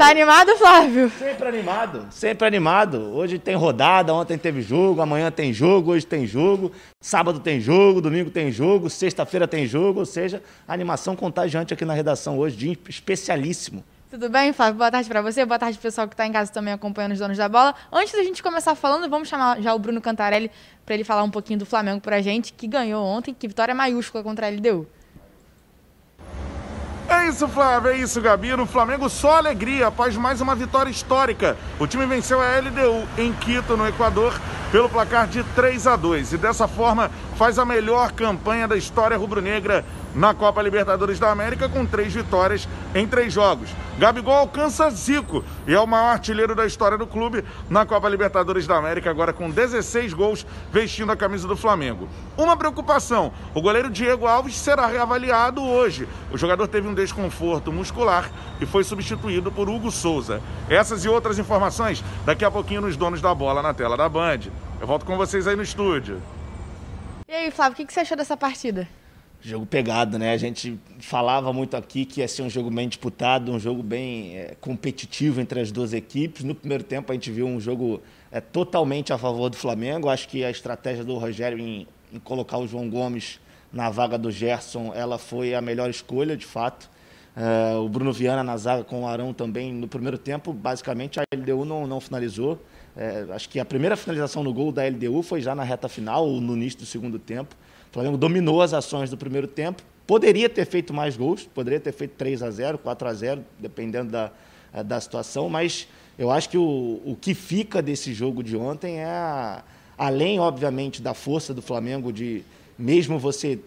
Tá animado, Flávio? Sempre animado, sempre animado. Hoje tem rodada, ontem teve jogo, amanhã tem jogo, hoje tem jogo, sábado tem jogo, domingo tem jogo, sexta-feira tem jogo, ou seja, animação contagiante aqui na redação hoje, dia especialíssimo. Tudo bem, Flávio? Boa tarde para você, boa tarde pessoal que está em casa também acompanhando os donos da bola. Antes da gente começar falando, vamos chamar já o Bruno Cantarelli para ele falar um pouquinho do Flamengo para a gente, que ganhou ontem, que vitória maiúscula contra a LDU. É isso, Flávio, é isso, Gabi. No Flamengo só alegria após mais uma vitória histórica. O time venceu a LDU em Quito, no Equador, pelo placar de 3 a 2 e dessa forma faz a melhor campanha da história rubro-negra na Copa Libertadores da América com três vitórias em três jogos. Gabigol alcança Zico e é o maior artilheiro da história do clube na Copa Libertadores da América, agora com 16 gols vestindo a camisa do Flamengo. Uma preocupação: o goleiro Diego Alves será reavaliado hoje. O jogador teve um desconforto muscular e foi substituído por Hugo Souza. Essas e outras informações daqui a pouquinho nos donos da bola na tela da Band. Eu volto com vocês aí no estúdio. E aí, Flávio, o que você achou dessa partida? Jogo pegado, né? A gente falava muito aqui que ia ser um jogo bem disputado, um jogo bem é, competitivo entre as duas equipes. No primeiro tempo a gente viu um jogo é, totalmente a favor do Flamengo. Acho que a estratégia do Rogério em, em, colocar o João Gomes na vaga do Gerson, ela foi a melhor escolha, de fato. É, o Bruno Viana na zaga com o Arão também no primeiro tempo, basicamente a LDU não, não finalizou. É, acho que a primeira finalização no gol da LDU foi já na reta final, ou no início do segundo tempo. O Flamengo dominou as ações do primeiro tempo, poderia ter feito mais gols, poderia ter feito 3 a 0 4 a 0 dependendo da, eh, da situação, mas eu acho que o, o que fica desse jogo de ontem é, a, além, obviamente, da força do Flamengo, de mesmo você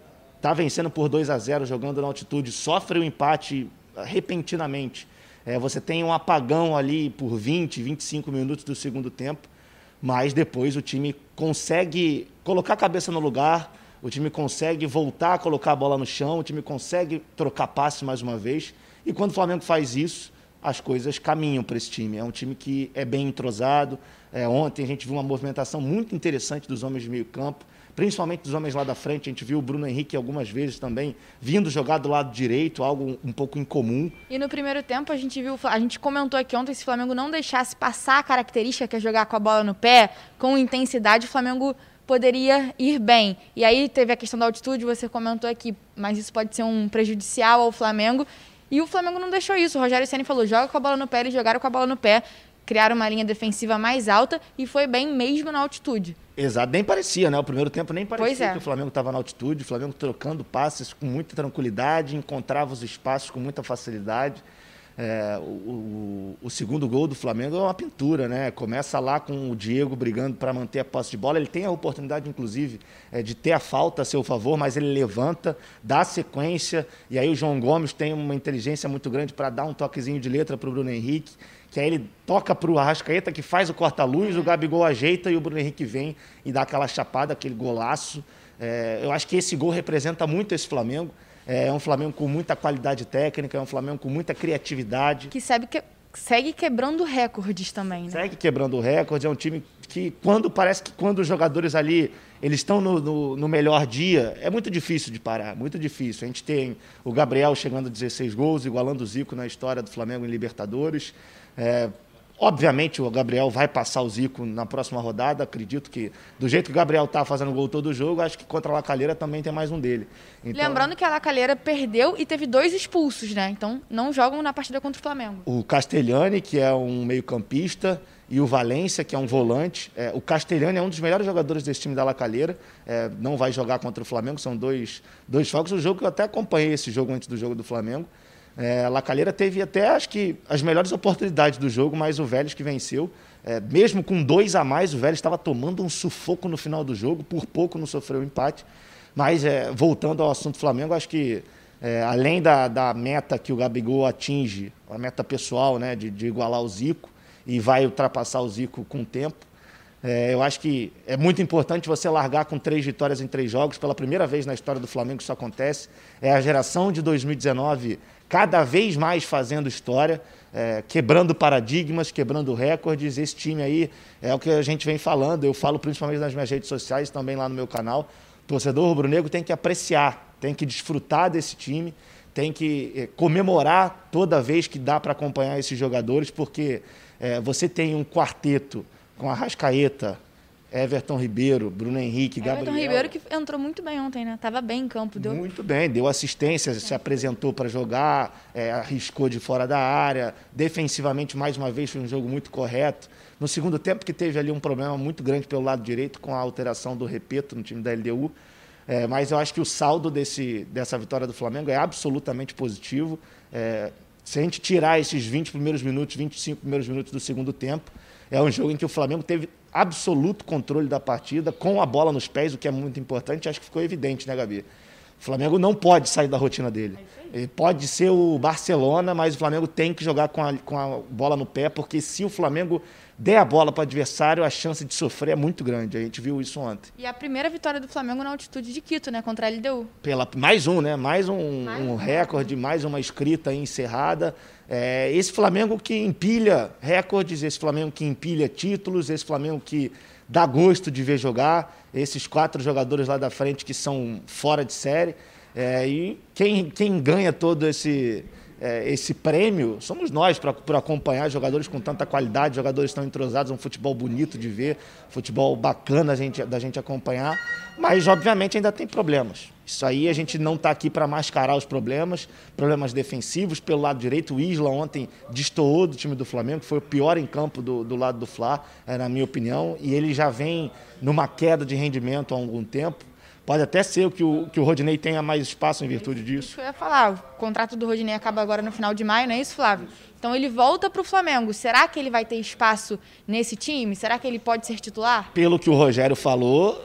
tá vencendo por 2 a 0 jogando na altitude, sofre o um empate repentinamente. É, você tem um apagão ali por 20, 25 minutos do segundo tempo, mas depois o time consegue colocar a cabeça no lugar, o time consegue voltar a colocar a bola no chão, o time consegue trocar passe mais uma vez. E quando o Flamengo faz isso, as coisas caminham para esse time. É um time que é bem entrosado. É, ontem a gente viu uma movimentação muito interessante dos homens de meio campo, principalmente dos homens lá da frente. A gente viu o Bruno Henrique algumas vezes também vindo jogar do lado direito, algo um pouco incomum. E no primeiro tempo a gente viu, a gente comentou aqui ontem, se o Flamengo não deixasse passar a característica que é jogar com a bola no pé, com intensidade, o Flamengo poderia ir bem. E aí teve a questão da altitude, você comentou aqui, mas isso pode ser um prejudicial ao Flamengo. E o Flamengo não deixou isso. O Rogério Ceni falou: joga com a bola no pé, eles jogaram com a bola no pé, criaram uma linha defensiva mais alta e foi bem mesmo na altitude. Exato, nem parecia, né? O primeiro tempo nem parecia é. que o Flamengo estava na altitude, o Flamengo trocando passes com muita tranquilidade, encontrava os espaços com muita facilidade. É, o, o, segundo gol do Flamengo é uma pintura, né? Começa lá com o Diego brigando para manter a posse de bola. Ele tem a oportunidade, inclusive, é, de ter a falta a seu favor, mas ele levanta, dá sequência, e aí o João Gomes tem uma inteligência muito grande para dar um toquezinho de letra para o Bruno Henrique, que aí ele toca para o Arrascaeta, que faz o corta-luz, o Gabigol ajeita e o Bruno Henrique vem e dá aquela chapada, aquele golaço. É, eu acho que esse gol representa muito esse Flamengo. É um Flamengo com muita qualidade técnica, é um Flamengo com muita criatividade. Que sabe que segue quebrando recordes também, né? Segue quebrando recordes, é um time que quando parece que quando os jogadores ali eles estão no, no, no, melhor dia, é muito difícil de parar, muito difícil. A gente tem o Gabriel chegando a 16 gols, igualando o Zico na história do Flamengo em Libertadores. É, Obviamente o Gabriel vai passar o Zico na próxima rodada. Acredito que, do jeito que o Gabriel está fazendo gol todo jogo, acho que contra a Lacalheira também tem mais um dele. Então, Lembrando que a Lacalheira perdeu e teve dois expulsos, né? Então não jogam na partida contra o Flamengo. O Castellani, que é um meio-campista, e o Valência, que é um volante. É, o Castellani é um dos melhores jogadores desse time da Lacalheira. É, não vai jogar contra o Flamengo, são dois, dois jogos. O jogo que eu até acompanhei esse jogo antes do jogo do Flamengo. É, a Lacalheira teve até, acho que, as melhores oportunidades do jogo, mas o Vélez que venceu. É, mesmo com dois a mais, o Vélez estava tomando um sufoco no final do jogo, por pouco não sofreu o empate. Mas, é, voltando ao assunto Flamengo, acho que, é, além da, da, meta que o Gabigol atinge, a meta pessoal né, de, de igualar o Zico, e vai ultrapassar o Zico com o tempo, é, eu acho que é muito importante você largar com três vitórias em três jogos. Pela primeira vez na história do Flamengo isso acontece. É a geração de 2019 cada vez mais fazendo história, é, quebrando paradigmas, quebrando recordes. Esse time aí é o que a gente vem falando. Eu falo principalmente nas minhas redes sociais, também lá no meu canal. O torcedor rubro-negro tem que apreciar, tem que desfrutar desse time, tem que é, comemorar toda vez que dá para acompanhar esses jogadores, porque é, você tem um quarteto com a Rascaeta, Everton Ribeiro, Bruno Henrique, Everton Gabriel. Everton Ribeiro que entrou muito bem ontem, né? Tava bem em campo. Deu... Muito bem, deu assistência, é. se apresentou para jogar, é, arriscou de fora da área. Defensivamente, mais uma vez, foi um jogo muito correto. No segundo tempo, que teve ali um problema muito grande pelo lado direito com a alteração do Repeto no time da LDU. É, mas eu acho que o saldo desse, dessa vitória do Flamengo é absolutamente positivo. É, se a gente tirar esses 20 primeiros minutos, 25 primeiros minutos do segundo tempo, é um jogo em que o Flamengo teve absoluto controle da partida, com a bola nos pés, o que é muito importante, acho que ficou evidente, né, Gabi? O Flamengo não pode sair da rotina dele. É Ele pode ser o Barcelona, mas o Flamengo tem que jogar com a, com a bola no pé, porque se o Flamengo der a bola para o adversário, a chance de sofrer é muito grande. A gente viu isso ontem. E a primeira vitória do Flamengo na altitude de Quito, né? Contra a LDU. Pela, mais um, né? Mais um, mais um recorde, mais uma escrita encerrada. É, esse Flamengo que empilha recordes, esse Flamengo que empilha títulos, esse Flamengo que dá gosto de ver jogar, esses quatro jogadores lá da frente que são fora de série. É, e quem, quem ganha todo esse é, esse prêmio somos nós para acompanhar jogadores com tanta qualidade, jogadores tão entrosados, um futebol bonito de ver, futebol bacana gente, da gente acompanhar, mas obviamente ainda tem problemas. Isso aí a gente não está aqui para mascarar os problemas, problemas defensivos pelo lado direito. O Isla ontem destoou do time do Flamengo, foi o pior em campo do, do lado do Fla, é, na minha opinião, e ele já vem numa queda de rendimento há algum tempo. Pode até ser que o, que o Rodinei tenha mais espaço em virtude disso. Isso que eu ia falar. O contrato do Rodinei acaba agora no final de maio, não é isso, Flávio? Então ele volta para o Flamengo. Será que ele vai ter espaço nesse time? Será que ele pode ser titular? Pelo que o Rogério falou,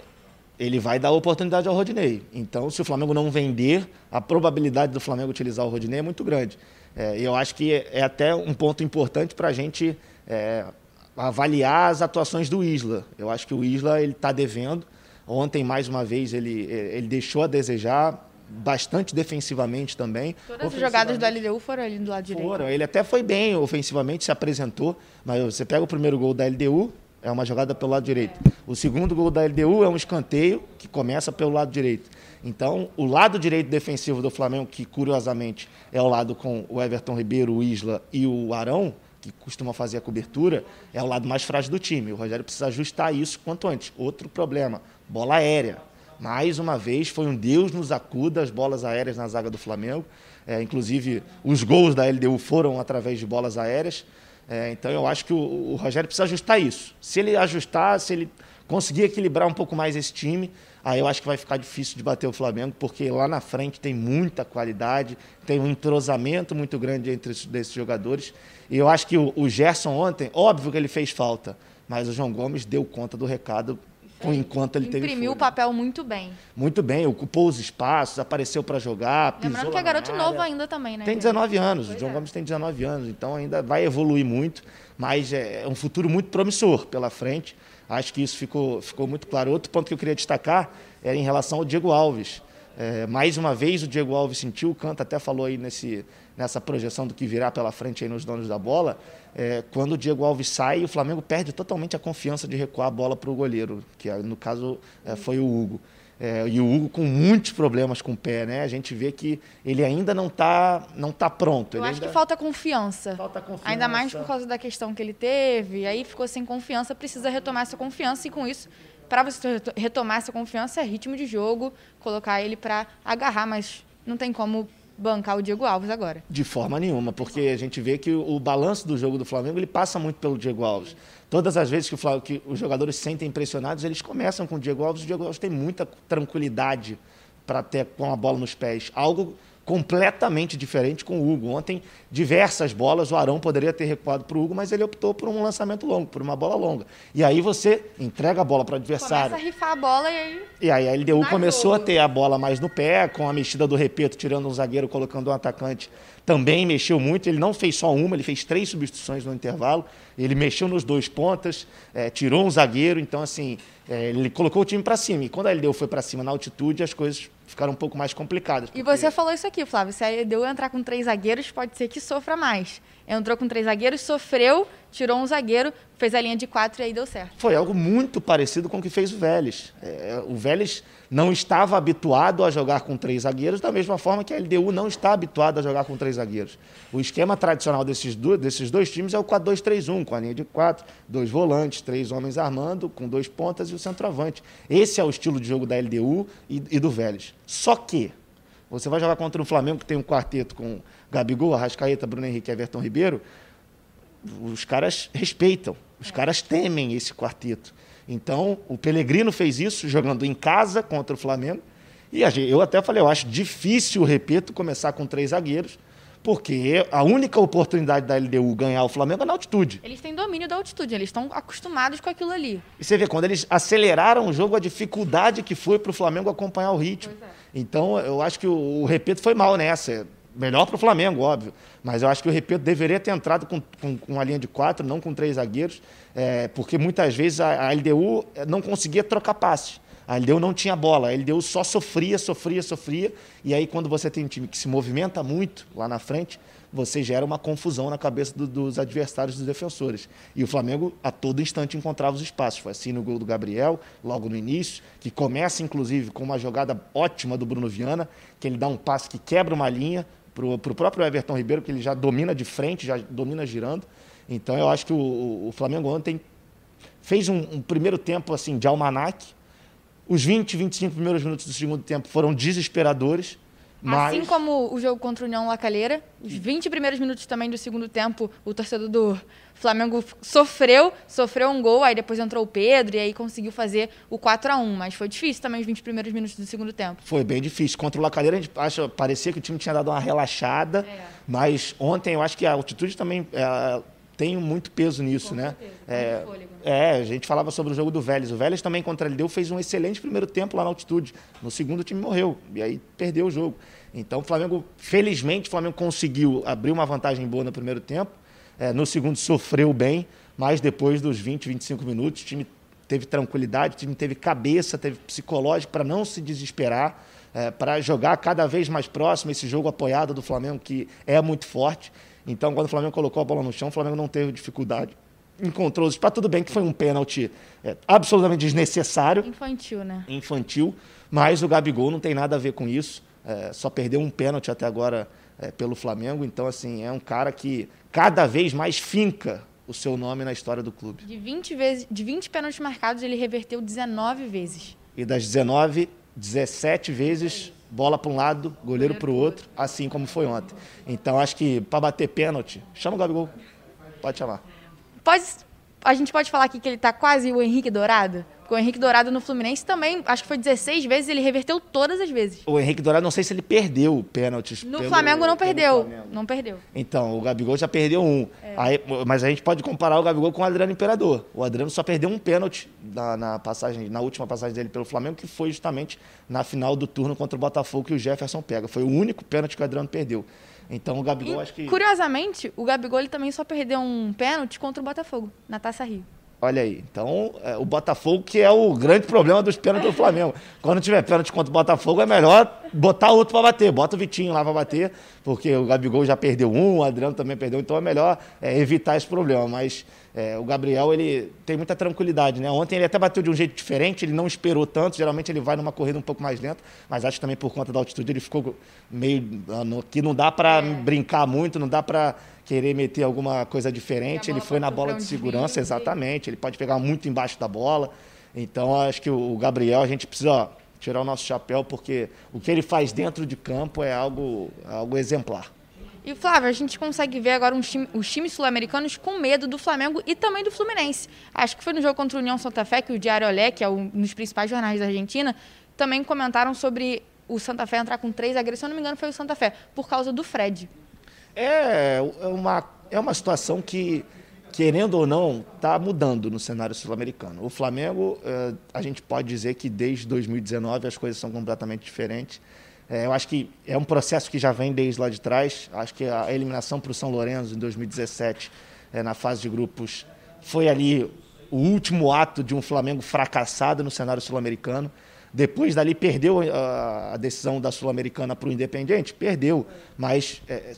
ele vai dar oportunidade ao Rodinei. Então, se o Flamengo não vender, a probabilidade do Flamengo utilizar o Rodinei é muito grande. É, eu acho que é até um ponto importante para a gente é, avaliar as atuações do Isla. Eu acho que o Isla ele está devendo. Ontem, mais uma vez, ele, ele deixou a desejar, bastante defensivamente também. Todas as jogadas do LDU foram ali do lado direito. Foram. Ele até foi bem ofensivamente, se apresentou, mas você pega o primeiro gol da LDU, é uma jogada pelo lado direito. É. O segundo gol da LDU é um escanteio que começa pelo lado direito. Então, o lado direito defensivo do Flamengo, que curiosamente é o lado com o Everton Ribeiro, o Isla e o Arão, que costuma fazer a cobertura, é o lado mais frágil do time. O Rogério precisa ajustar isso quanto antes. Outro problema, bola aérea. Mais uma vez, foi um Deus nos acuda as bolas aéreas na zaga do Flamengo. É, inclusive, os gols da LDU foram através de bolas aéreas. É, então, eu acho que o, o Rogério precisa ajustar isso. Se ele ajustar, se ele conseguir equilibrar um pouco mais esse time, aí eu acho que vai ficar difícil de bater o Flamengo, porque lá na frente tem muita qualidade, tem um entrosamento muito grande entre esses jogadores. E eu acho que o, o Gerson ontem, óbvio que ele fez falta, mas o João Gomes deu conta do recado enquanto ele teve Imprimiu o papel muito bem. Muito bem, ocupou os espaços, apareceu para jogar. Lembrando que é garoto novo ainda também, né? Tem 19 anos, pois o João é. Gomes tem 19 anos, então ainda vai evoluir muito, mas é, é um futuro muito promissor pela frente. Acho que isso ficou, ficou muito claro. Outro ponto que eu queria destacar era em relação ao Diego Alves. É, mais uma vez o Diego Alves sentiu, o Canta até falou aí nesse, nessa projeção do que virá pela frente aí nos donos da bola. É, quando o Diego Alves sai, o Flamengo perde totalmente a confiança de recuar a bola para o goleiro, que no caso é, foi o Hugo. É, e o Hugo com muitos problemas com o pé, né? A gente vê que ele ainda não está não tá pronto. Eu ele acho ainda... que falta confiança. Falta confiança. Ainda mais por causa da questão que ele teve, aí ficou sem confiança, precisa retomar essa confiança e com isso, para você retomar essa confiança, é ritmo de jogo, colocar ele para agarrar, mas não tem como bancar o Diego Alves agora. De forma nenhuma, porque a gente vê que o, balanço do jogo do Flamengo ele passa muito pelo Diego Alves. Todas as vezes que, o, que os jogadores se sentem impressionados, eles começam com o Diego Alves. O Diego Alves tem muita tranquilidade para ter com a bola nos pés. Algo completamente diferente com o Hugo. Ontem, diversas bolas, o Arão poderia ter recuado para o Hugo, mas ele optou por um lançamento longo, por uma bola longa. E aí você entrega a bola para o adversário. Começa a rifar a bola e aí. E aí a LDU começou jogo. a ter a bola mais no pé, com a mexida do Repeto, tirando um zagueiro, colocando um atacante. Também mexeu muito. Ele não fez só uma, ele fez três substituições no intervalo. Ele mexeu nos dois pontas, é, tirou um zagueiro. Então, assim, é, ele colocou o time para cima. E quando a LDU foi para cima na altitude, as coisas ficaram um pouco mais complicadas. Porque... E você falou isso aqui, Flávio. Se a LDU entrar com três zagueiros, pode ser que sofra mais. Entrou com três zagueiros, sofreu, tirou um zagueiro, fez a linha de quatro e aí deu certo. Foi algo muito parecido com o que fez o Vélez. É, o Vélez não estava habituado a jogar com três zagueiros, da mesma forma que a LDU não está habituada a jogar com três zagueiros. O esquema tradicional desses dois, desses dois times é o 4-2-3-1, com a linha de quatro, dois volantes, três homens armando, com dois pontas e o centroavante. Esse é o estilo de jogo da LDU e, e do Vélez. Só que você vai jogar contra um Flamengo que tem um quarteto com Gabigol, Arrascaeta, Bruno Henrique e Everton Ribeiro, os caras respeitam, os caras temem esse quarteto. Então, o Pelegrino fez isso jogando em casa contra o Flamengo. E eu até falei, eu acho difícil, repito, começar com três zagueiros, porque a única oportunidade da LDU ganhar o Flamengo é na altitude. Eles têm domínio da altitude, eles estão acostumados com aquilo ali. E você vê, quando eles aceleraram o jogo, a dificuldade que foi para o Flamengo acompanhar o ritmo. É. Então, eu acho que o, o Repeto foi mal nessa. Melhor para o Flamengo, óbvio. Mas eu acho que o Repeto deveria ter entrado com, com, com uma linha de quatro, não com três zagueiros, é, porque muitas vezes a, a LDU não conseguia trocar passes. A LDU não tinha bola, a LDU só sofria, sofria, sofria. E aí, quando você tem um time que se movimenta muito lá na frente, você gera uma confusão na cabeça do, dos adversários, dos defensores. E o Flamengo, a todo instante, encontrava os espaços. Foi assim no gol do Gabriel, logo no início, que começa, inclusive, com uma jogada ótima do Bruno Viana, que ele dá um passe que quebra uma linha para o próprio Everton Ribeiro, que ele já domina de frente, já domina girando. Então, eu acho que o, o Flamengo ontem fez um, um primeiro tempo assim de almanaque, os 20, 25 primeiros minutos do segundo tempo foram desesperadores. Mas... Assim como o jogo contra o União Lacalheira, os 20 primeiros minutos também do segundo tempo, o torcedor do Flamengo sofreu, sofreu um gol, aí depois entrou o Pedro e aí conseguiu fazer o 4 a 1 mas foi difícil também os 20 primeiros minutos do segundo tempo. Foi bem difícil. Contra o Lacalheira, a gente acha, parecia que o time tinha dado uma relaxada, é. mas ontem eu acho que a altitude também é, tem muito peso nisso, Com né? É, é, a gente falava sobre o jogo do Vélez. O Vélez também contra ele deu fez um excelente primeiro tempo lá na altitude. No segundo o time morreu e aí perdeu o jogo. Então o Flamengo, felizmente, o Flamengo conseguiu abrir uma vantagem boa no primeiro tempo. É, no segundo sofreu bem, mas depois dos 20, 25 minutos, o time teve tranquilidade, o time teve cabeça, teve psicológico para não se desesperar, é, para jogar cada vez mais próximo esse jogo apoiado do Flamengo que é muito forte. Então, quando o Flamengo colocou a bola no chão, o Flamengo não teve dificuldade. Encontrou os espaços. Tudo bem que foi um pênalti é, absolutamente desnecessário. Infantil, né? Infantil. Mas o Gabigol não tem nada a ver com isso. É, só perdeu um pênalti até agora é, pelo Flamengo. Então, assim, é um cara que cada vez mais finca o seu nome na história do clube. De 20, vezes, de 20 pênaltis marcados, ele reverteu 19 vezes. E das 19, 17 vezes bola para um lado, goleiro para o outro, assim como foi ontem. Então acho que para bater pênalti, chama o Gabigol. Pode chamar. Pode, a gente pode falar aqui que ele está quase o Henrique Dourado? Porque o Henrique Dourado no Fluminense também, acho que foi 16 vezes, ele reverteu todas as vezes. O Henrique Dourado, não sei se ele perdeu pênaltis. No pelo, Flamengo não perdeu. Flamengo. Não perdeu. Então, o Gabigol já perdeu um. É. Aí, mas a gente pode comparar o Gabigol com o Adriano Imperador. O Adriano só perdeu um pênalti na, na, passagem, na última passagem dele pelo Flamengo, que foi justamente na final do turno contra o Botafogo que o Jefferson pega. Foi o único pênalti que o Adriano perdeu. Então o Gabigol e, acho que. Curiosamente, o Gabigol ele também só perdeu um pênalti contra o Botafogo, na Taça Rio. Olha aí. Então, é, o Botafogo que é o grande problema dos pênaltis do Flamengo. Quando tiver pênalti contra o Botafogo, é melhor botar outro para bater. Bota o Vitinho lá para bater, porque o Gabigol já perdeu um, o Adriano também perdeu, então é melhor é, evitar esse problema. Mas é, o Gabriel, ele tem muita tranquilidade, né? Ontem ele até bateu de um jeito diferente, ele não esperou tanto, geralmente ele vai numa corrida um pouco mais lenta, mas acho que também por conta da altitude ele ficou meio... que não dá para brincar muito, não dá para querer meter alguma coisa diferente. Ele foi na bola de segurança, exatamente. Ele pode pegar muito embaixo da bola. Então, acho que o Gabriel, a gente precisa ó, tirar o nosso chapéu, porque o que ele faz dentro de campo é algo, algo exemplar. E Flávio, a gente consegue ver agora um time, os times sul-americanos com medo do Flamengo e também do Fluminense. Acho que foi no jogo contra o União Santa Fé que o Diário Olé, que é um dos principais jornais da Argentina, também comentaram sobre o Santa Fé entrar com três agressões. Se eu não me engano, foi o Santa Fé, por causa do Fred. É, é uma, é uma situação que, querendo ou não, está mudando no cenário sul-americano. O Flamengo, é, a gente pode dizer que desde 2019 as coisas são completamente diferentes. É, eu acho que é um processo que já vem desde lá de trás. Acho que a eliminação para o São Lourenço em 2017, é, na fase de grupos, foi ali o último ato de um Flamengo fracassado no cenário sul-americano. Depois dali perdeu a, a decisão da Sul-Americana para o Independente? Perdeu, mas é,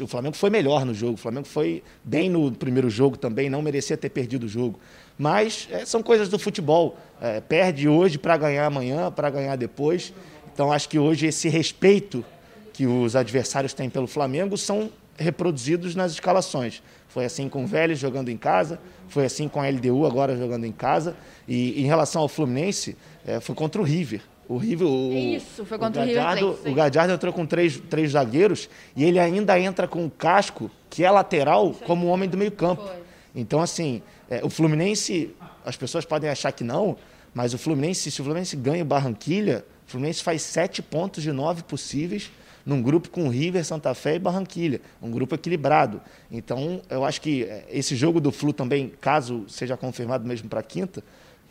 O Flamengo foi melhor no jogo, o Flamengo foi bem no primeiro jogo também, não merecia ter perdido o jogo. Mas é, são coisas do futebol. É, perde hoje para ganhar amanhã, para ganhar depois. Então acho que hoje esse respeito que os adversários têm pelo Flamengo são reproduzidos nas escalações. Foi assim com o Vélez jogando em casa, foi assim com a LDU agora jogando em casa. E em relação ao Fluminense, é, foi contra o River. O River, o, Isso, foi contra o, Gadiardo, o River O Gadiardo entrou com três, três zagueiros e ele ainda entra com o casco, que é lateral, como homem do meio campo. Foi. Então, assim, é, o Fluminense, as pessoas podem achar que não, mas o Fluminense, se o Fluminense ganha o Barranquilha, o Fluminense faz sete pontos de nove possíveis num grupo com River, Santa Fé e Barranquilha, um grupo equilibrado. Então, eu acho que é, esse jogo do Flu também, caso seja confirmado mesmo para quinta,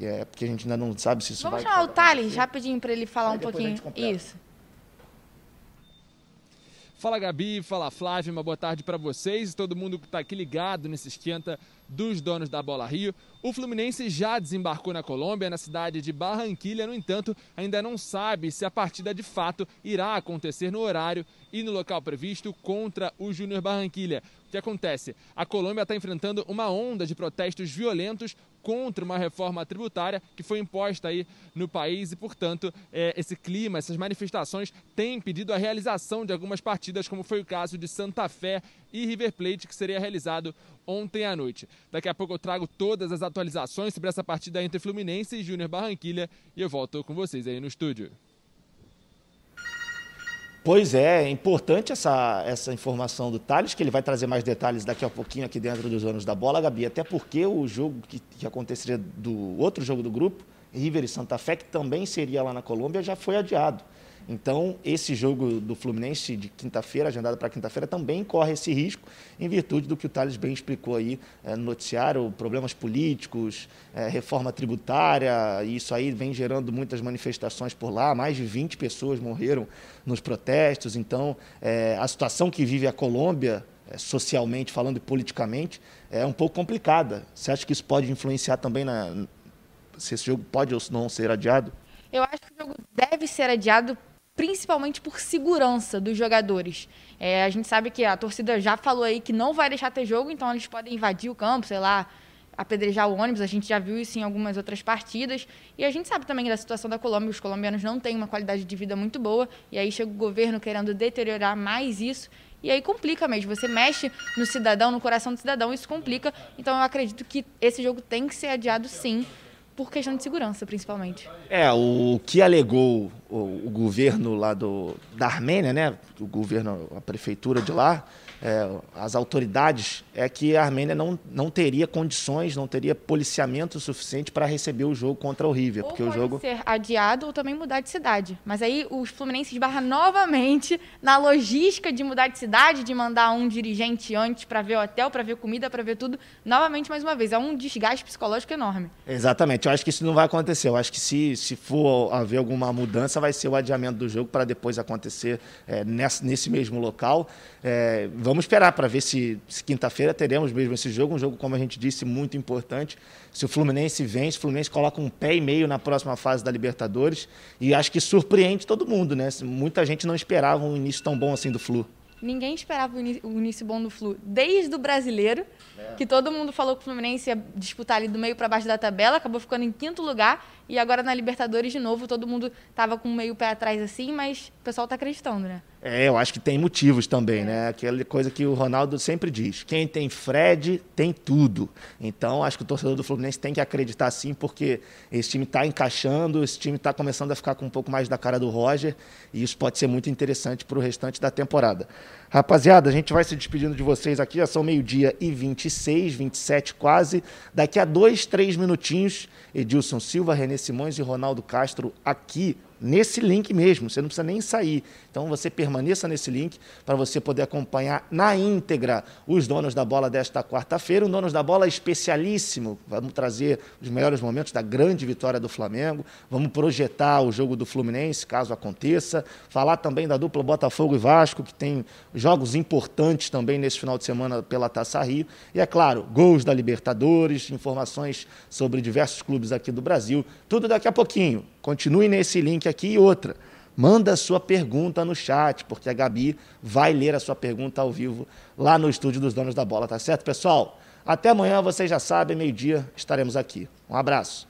é porque a gente ainda não sabe se isso Vamos vai... chamar o Thales rapidinho para ele falar Aí um pouquinho. Isso. Fala Gabi, fala Flávio, uma boa tarde para vocês e todo mundo que está aqui ligado nesse esquenta dos donos da Bola Rio. O Fluminense já desembarcou na Colômbia, na cidade de Barranquilha, no entanto, ainda não sabe se a partida de fato irá acontecer no horário e no local previsto contra o Júnior Barranquilha. O que acontece? A Colômbia está enfrentando uma onda de protestos violentos contra uma reforma tributária que foi imposta aí no país e, portanto, é, esse clima, essas manifestações têm pedido a realização de algumas partidas, como foi o caso de Santa Fé e River Plate, que seria realizado ontem à noite. Daqui a pouco eu trago todas as atualizações sobre essa partida entre Fluminense e Júnior Barranquilha e eu volto com vocês aí no estúdio. Pois é, é importante essa, essa informação do Thales, que ele vai trazer mais detalhes daqui a pouquinho aqui dentro dos anos da bola, Gabi, até porque o jogo que, que aconteceria do outro jogo do grupo, River e Santa Fé, que também seria lá na Colômbia, já foi adiado. Então, esse jogo do Fluminense de quinta-feira, agendado para quinta-feira, também corre esse risco, em virtude do que o Thales bem explicou aí é, no noticiário, problemas políticos, é, reforma tributária, e isso aí vem gerando muitas manifestações por lá, mais de 20 pessoas morreram nos protestos, então é, a situação que vive a Colômbia, socialmente falando e politicamente, é um pouco complicada. Você acha que isso pode influenciar também na, se esse jogo pode ou não ser adiado? Eu acho que o jogo deve ser adiado principalmente por segurança dos jogadores. É, a gente sabe que a torcida já falou aí que não vai deixar ter jogo, então eles podem invadir o campo, sei lá, apedrejar o ônibus. A gente já viu isso em algumas outras partidas. E a gente sabe também da situação da Colômbia. Os colombianos não têm uma qualidade de vida muito boa. E aí chega o governo querendo deteriorar mais isso. E aí complica mesmo. Você mexe no cidadão, no coração do cidadão, isso complica. Então eu acredito que esse jogo tem que ser adiado sim por questão de segurança, principalmente. É, o que alegou o, o governo lá do, da Armênia, né, o governo, a prefeitura de lá, é, as autoridades, é que a Armênia não, não teria condições, não teria policiamento suficiente para receber o jogo contra o River. Ou porque pode o jogo ser adiado ou também mudar de cidade. Mas aí o Fluminense esbarra novamente na logística de mudar de cidade, de mandar um dirigente antes para ver hotel, para ver comida, para ver tudo. Novamente, mais uma vez, é um desgaste psicológico enorme. Exatamente. Eu acho que isso não vai acontecer. Eu acho que se, se for haver alguma mudança, vai ser o adiamento do jogo para depois acontecer é, nesse, nesse mesmo local. É, vamos esperar para ver se, se quinta-feira teremos mesmo esse jogo, um jogo, como a gente disse, muito importante. Se o Fluminense vence, o Fluminense coloca um pé e meio na próxima fase da Libertadores e acho que surpreende todo mundo, né? Muita gente não esperava um início tão bom assim do Flu. Ninguém esperava o início bom do Flu, desde o brasileiro, é. que todo mundo falou que o Fluminense ia disputar ali do meio para baixo da tabela, acabou ficando em quinto lugar, e agora na Libertadores de novo, todo mundo estava com meio pé atrás assim, mas o pessoal está acreditando, né? É, eu acho que tem motivos também, é. né? Aquela coisa que o Ronaldo sempre diz: quem tem Fred tem tudo. Então, acho que o torcedor do Fluminense tem que acreditar sim, porque esse time está encaixando, esse time está começando a ficar com um pouco mais da cara do Roger, e isso pode ser muito interessante para o restante da temporada. Rapaziada, a gente vai se despedindo de vocês aqui, já são meio-dia e 26, 27 quase. Daqui a dois, três minutinhos, Edilson Silva, René Simões e Ronaldo Castro aqui nesse link mesmo, você não precisa nem sair. Então você permaneça nesse link para você poder acompanhar na íntegra os donos da bola desta quarta-feira. Um donos da bola especialíssimo. Vamos trazer os melhores momentos da grande vitória do Flamengo. Vamos projetar o jogo do Fluminense, caso aconteça. Falar também da dupla Botafogo e Vasco, que tem jogos importantes também nesse final de semana pela Taça Rio. E é claro, gols da Libertadores, informações sobre diversos clubes aqui do Brasil. Tudo daqui a pouquinho. Continue nesse link aqui e outra. Manda a sua pergunta no chat, porque a Gabi vai ler a sua pergunta ao vivo lá no estúdio dos donos da bola, tá certo, pessoal? Até amanhã, vocês já sabem, meio-dia estaremos aqui. Um abraço.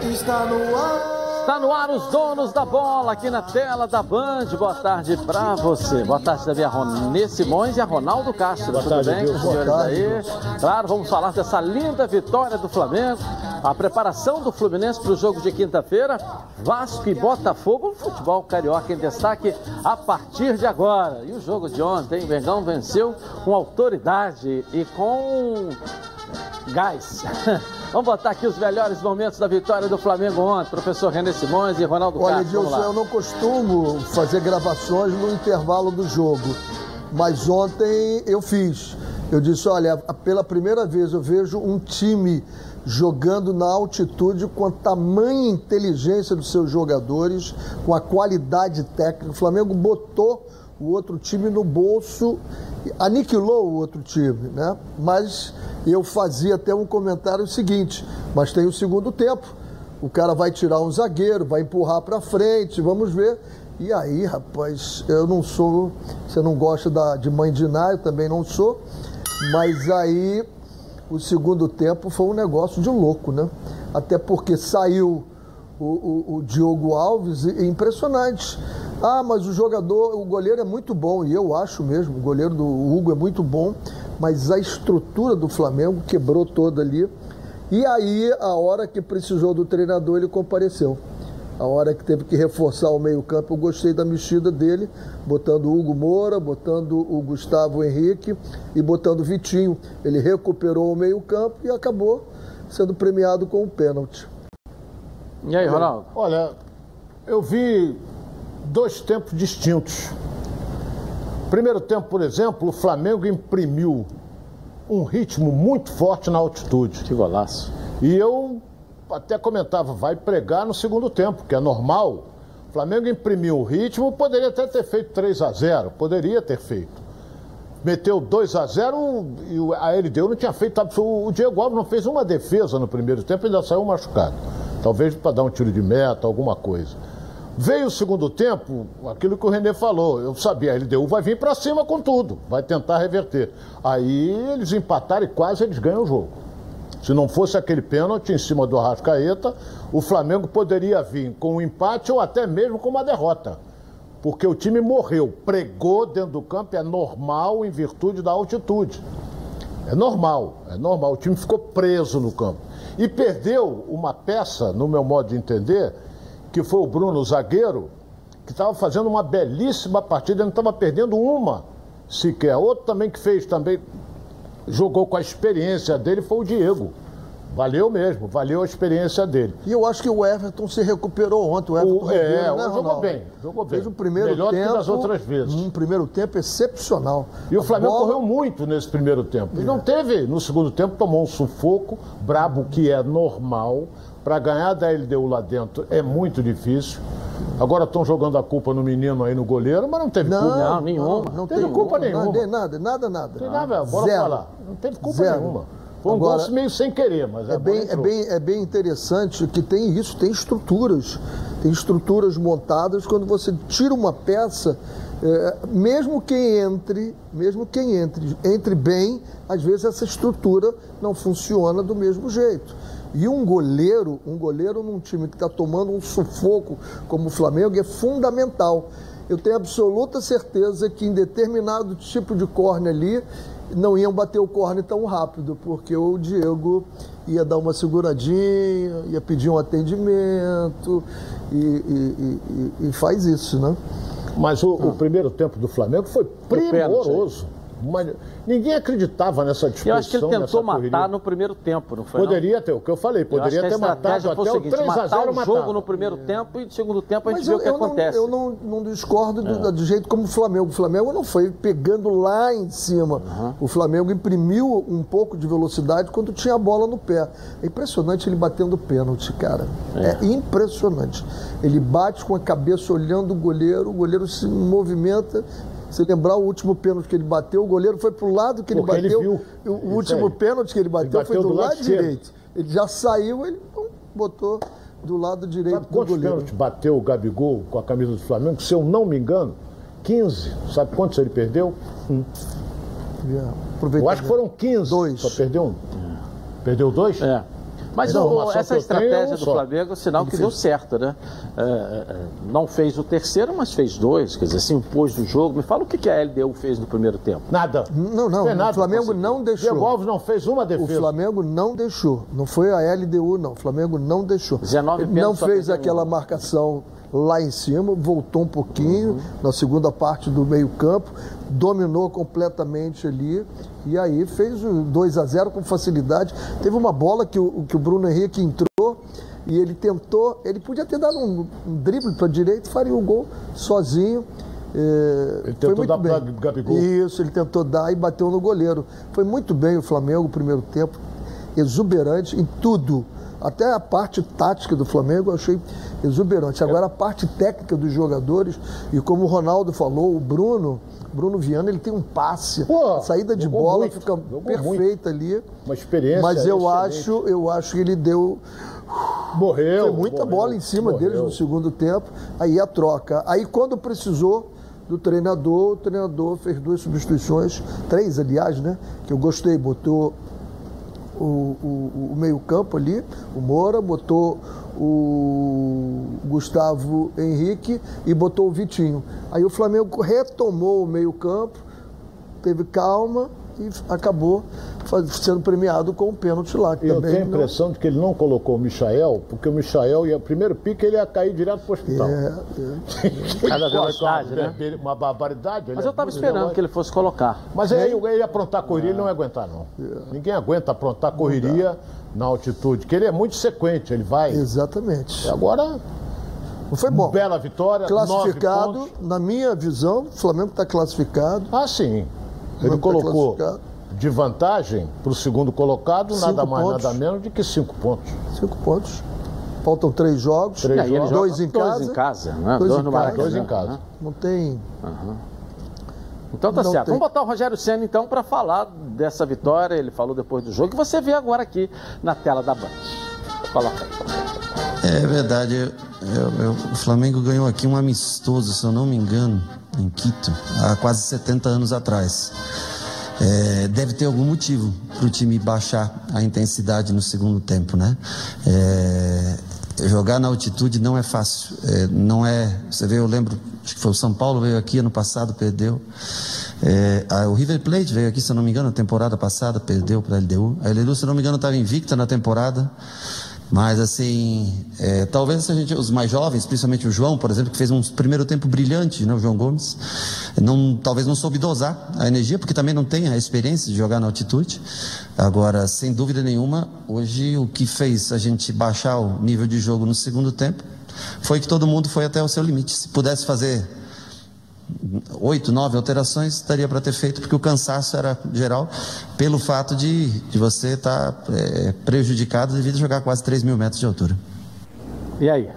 Está no ar. Está no ar os donos da bola aqui na tela da Band. Boa tarde para você. Boa tarde também a Ronê Simões e a Ronaldo Castro. Boa Tudo tarde, bem com os senhores aí? Claro, vamos falar dessa linda vitória do Flamengo. A preparação do Fluminense para o jogo de quinta-feira. Vasco e Botafogo. O futebol carioca em destaque a partir de agora. E o jogo de ontem, o Mengão venceu com autoridade e com gás. Vamos botar aqui os melhores momentos da vitória do Flamengo ontem, professor René Simões e Ronaldo Olha, Castro. Olha, Edilson, eu não costumo fazer gravações no intervalo do jogo, mas ontem eu fiz. Eu disse, olha, pela primeira vez eu vejo um time jogando na altitude com a tamanha inteligência dos seus jogadores, com a qualidade técnica. O Flamengo botou o outro time no bolso, aniquilou o outro time, né? Mas eu fazia até um comentário seguinte, mas tem o segundo tempo. O cara vai tirar um zagueiro, vai empurrar para frente, vamos ver. E aí, rapaz, eu não sou, você não gosta da, de mãe de Ná, eu também não sou, mas aí o segundo tempo foi um negócio de louco, né? Até porque saiu o, o, o Diogo Alves, impressionante. Ah, mas o jogador, o goleiro é muito bom, e eu acho mesmo, o goleiro do Hugo é muito bom, mas a estrutura do Flamengo quebrou toda ali. E aí, a hora que precisou do treinador, ele compareceu. A hora que teve que reforçar o meio-campo, eu gostei da mexida dele, botando o Hugo Moura, botando o Gustavo Henrique e botando o Vitinho. Ele recuperou o meio-campo e acabou sendo premiado com o um pênalti. E aí, Ronaldo? Olha, eu vi dois tempos distintos. Primeiro tempo, por exemplo, o Flamengo imprimiu um ritmo muito forte na altitude. Que golaço. E eu até comentava, vai pregar no segundo tempo, que é normal. O Flamengo imprimiu o ritmo, poderia até ter feito 3 a 0 poderia ter feito. Meteu 2 a 0 e a LDU não tinha feito absolutamente. O Diego Alves não fez uma defesa no primeiro tempo e ainda saiu machucado. Talvez para dar um tiro de meta, alguma coisa. Veio o segundo tempo, aquilo que o Renê falou. Eu sabia, a LDU vai vir para cima com tudo, vai tentar reverter. Aí eles empataram e quase eles ganham o jogo. Se não fosse aquele pênalti em cima do Arrascaeta, o Flamengo poderia vir com um empate ou até mesmo com uma derrota. Porque o time morreu, pregou dentro do campo, é normal em virtude da altitude. É normal, é normal. O time ficou preso no campo. E perdeu uma peça, no meu modo de entender, que foi o Bruno, o zagueiro, que estava fazendo uma belíssima partida, ele não estava perdendo uma sequer. Outro também que fez também, jogou com a experiência dele, foi o Diego. Valeu mesmo, valeu a experiência dele. E eu acho que o Everton se recuperou ontem. O Everton o, é, né, jogou bem, jogou bem. Fez um primeiro Melhor tempo, que das outras vezes. Um primeiro tempo excepcional. E o Flamengo bola... correu muito nesse primeiro tempo. E é. não teve, no segundo tempo, tomou um sufoco brabo, que é normal. Para ganhar da LDU lá dentro é muito difícil. Agora estão jogando a culpa no menino aí no goleiro, mas não teve não, culpa. Não, nenhuma. Não, não teve culpa nenhuma. Nada, nada, nada. Tem nada, bora Zero. falar. Não teve culpa Zero. nenhuma. Foi um Agora, meio sem querer, mas é, é bem, é, bem, é bem interessante que tem isso, tem estruturas. Tem estruturas montadas quando você tira uma peça, é, mesmo quem entre, mesmo quem entre, entre bem, às vezes essa estrutura não funciona do mesmo jeito. E um goleiro, um goleiro num time que está tomando um sufoco como o Flamengo é fundamental. Eu tenho absoluta certeza que em determinado tipo de corne ali não iam bater o corne tão rápido, porque o Diego ia dar uma seguradinha, ia pedir um atendimento e, e, e, e faz isso, né? Mas o, ah. o, primeiro tempo do Flamengo foi primoroso. Mas ninguém acreditava nessa disposição. Eu acho que ele tentou matar no primeiro tempo, não foi? Poderia não? ter, o que eu falei, poderia ter matado até o, seguinte, 3 a 0 o jogo no primeiro tempo e no segundo tempo a gente vê o que eu acontece. Não, eu não, não discordo do, é. do, jeito como o Flamengo. O Flamengo não foi pegando lá em cima. Uhum. O Flamengo imprimiu um pouco de velocidade quando tinha a bola no pé. É impressionante ele batendo pênalti, cara. É. é impressionante. Ele bate com a cabeça olhando o goleiro, o goleiro se movimenta Se lembrar o último pênalti que ele bateu, o goleiro foi pro lado que ele Porque ele bateu. viu. o último pênalti que ele bateu, Ele foi bateu do, do lado lado direito. Ele já saiu, ele botou do lado direito Sabe do quantos goleiro. pênaltis bateu o Gabigol com a camisa do Flamengo? Se eu não me engano, 15. Sabe quantos ele perdeu? Já aproveitou. Eu acho que foram 15. Dois. Só perdeu um. Perdeu dois? É. Mas o- essa estratégia do. Flamengo é sinal que deu certo, né? É, é, é, não fez o terceiro, mas fez dois, quer dizer, se impôs do jogo. Me fala o que que a LDU fez no primeiro tempo. Nada. Não, não, nada, o Flamengo conseguiu. não deixou. Diego Alves não fez uma O defesa. Flamengo não deixou. Não foi a LDU, não. O Flamengo não deixou. 19 Ele não fez aquela marcação lá em cima, voltou um pouquinho na segunda parte do meio-campo, dominou completamente ali e aí fez o 2 a 0 com facilidade. Teve uma bola que o, que o Bruno Henrique entrou e ele tentou, ele podia ter dado um, um drible para a direita e faria o gol sozinho. É, Ele tentou foi muito dar bem. pro Gabigol. Isso, ele tentou dar e bateu no goleiro. Foi muito bem o Flamengo, o primeiro tempo, exuberante em tudo. Até a parte tática do Flamengo eu achei exuberante. Agora a parte técnica dos jogadores, e como o Ronaldo falou, o Bruno, Bruno Viana, ele tem um passe. Pô, a saída de bola muito, fica perfeita ali. Uma experiência Mas eu excelente. acho, eu acho que ele deu Morreu. foi muita morreu, bola em cima morreu. deles no segundo tempo. Aí a troca. Aí quando precisou do treinador, o treinador fez duas substituições, três aliás, né? Que eu gostei, botou o, o, o meio-campo ali, o Moura, botou o Gustavo Henrique e botou o Vitinho. Aí o Flamengo retomou o meio-campo, teve calma e acabou sendo premiado com o pênalti lá. Que Eu também tenho a não- impressão de que ele não colocou o Michael, porque o Michael ia primeiro pique ele ia cair direto pro hospital. É, Cada Pô, velocidade, uma- né? Uma barbaridade. ele Mas é eu estava esperando que ele fosse colocar. Mas aí ele ia aprontar correria, ele não ia aguentar, não. Ninguém aguenta aprontar correria na altitude, que ele é muito sequente, ele vai. exatamente. Agora, Não foi bom. bela vitória, Classificado, na minha visão, o Flamengo está classificado. Ah, sim. Ele tá colocou classificado. De vantagem para o segundo colocado, nada Cinco mais, pontos. nada menos de que cinco pontos. Cinco pontos. Faltam três jogos. Três jogos. Dois em casa. Dois em casa, né? Dois Dois, em no casa. Maracanã. Dois em casa. né? Não tem. Então tá Não certo. tem. Vamos botar o Rogério Senna então para falar dessa vitória. Ele falou depois do jogo que você vê agora aqui na tela da Band. Coloca aí. É verdade. eu- eu- o Flamengo ganhou aqui um amistoso, se eu não me engano, em Quito, há quase 70 anos atrás. É, deve ter algum motivo para o time baixar a intensidade no segundo tempo, né? É, jogar na altitude não é fácil. É, não é. Você vê, eu lembro, acho que foi o São Paulo veio aqui ano passado, perdeu. É, a- o River Plate veio aqui, se eu não me engano, na temporada passada, perdeu para a LDU. A LDU, se eu não me engano, estava invicta na temporada. Mas assim, é, talvez gente, os mais jovens, principalmente o João, por exemplo, que fez um primeiro tempo brilhante, né, o João Gomes, não, talvez não soube dosar a energia, porque também não tem a experiência de jogar na altitude. Agora, sem dúvida nenhuma, hoje o que fez a gente baixar o nível de jogo no segundo tempo foi que todo mundo foi até o seu limite. Se pudesse fazer oito, nove alterações daria para ter feito, porque o cansaço era geral, pelo fato de, de você estar é, prejudicado devido a jogar quase 3 mil metros de altura. E aí?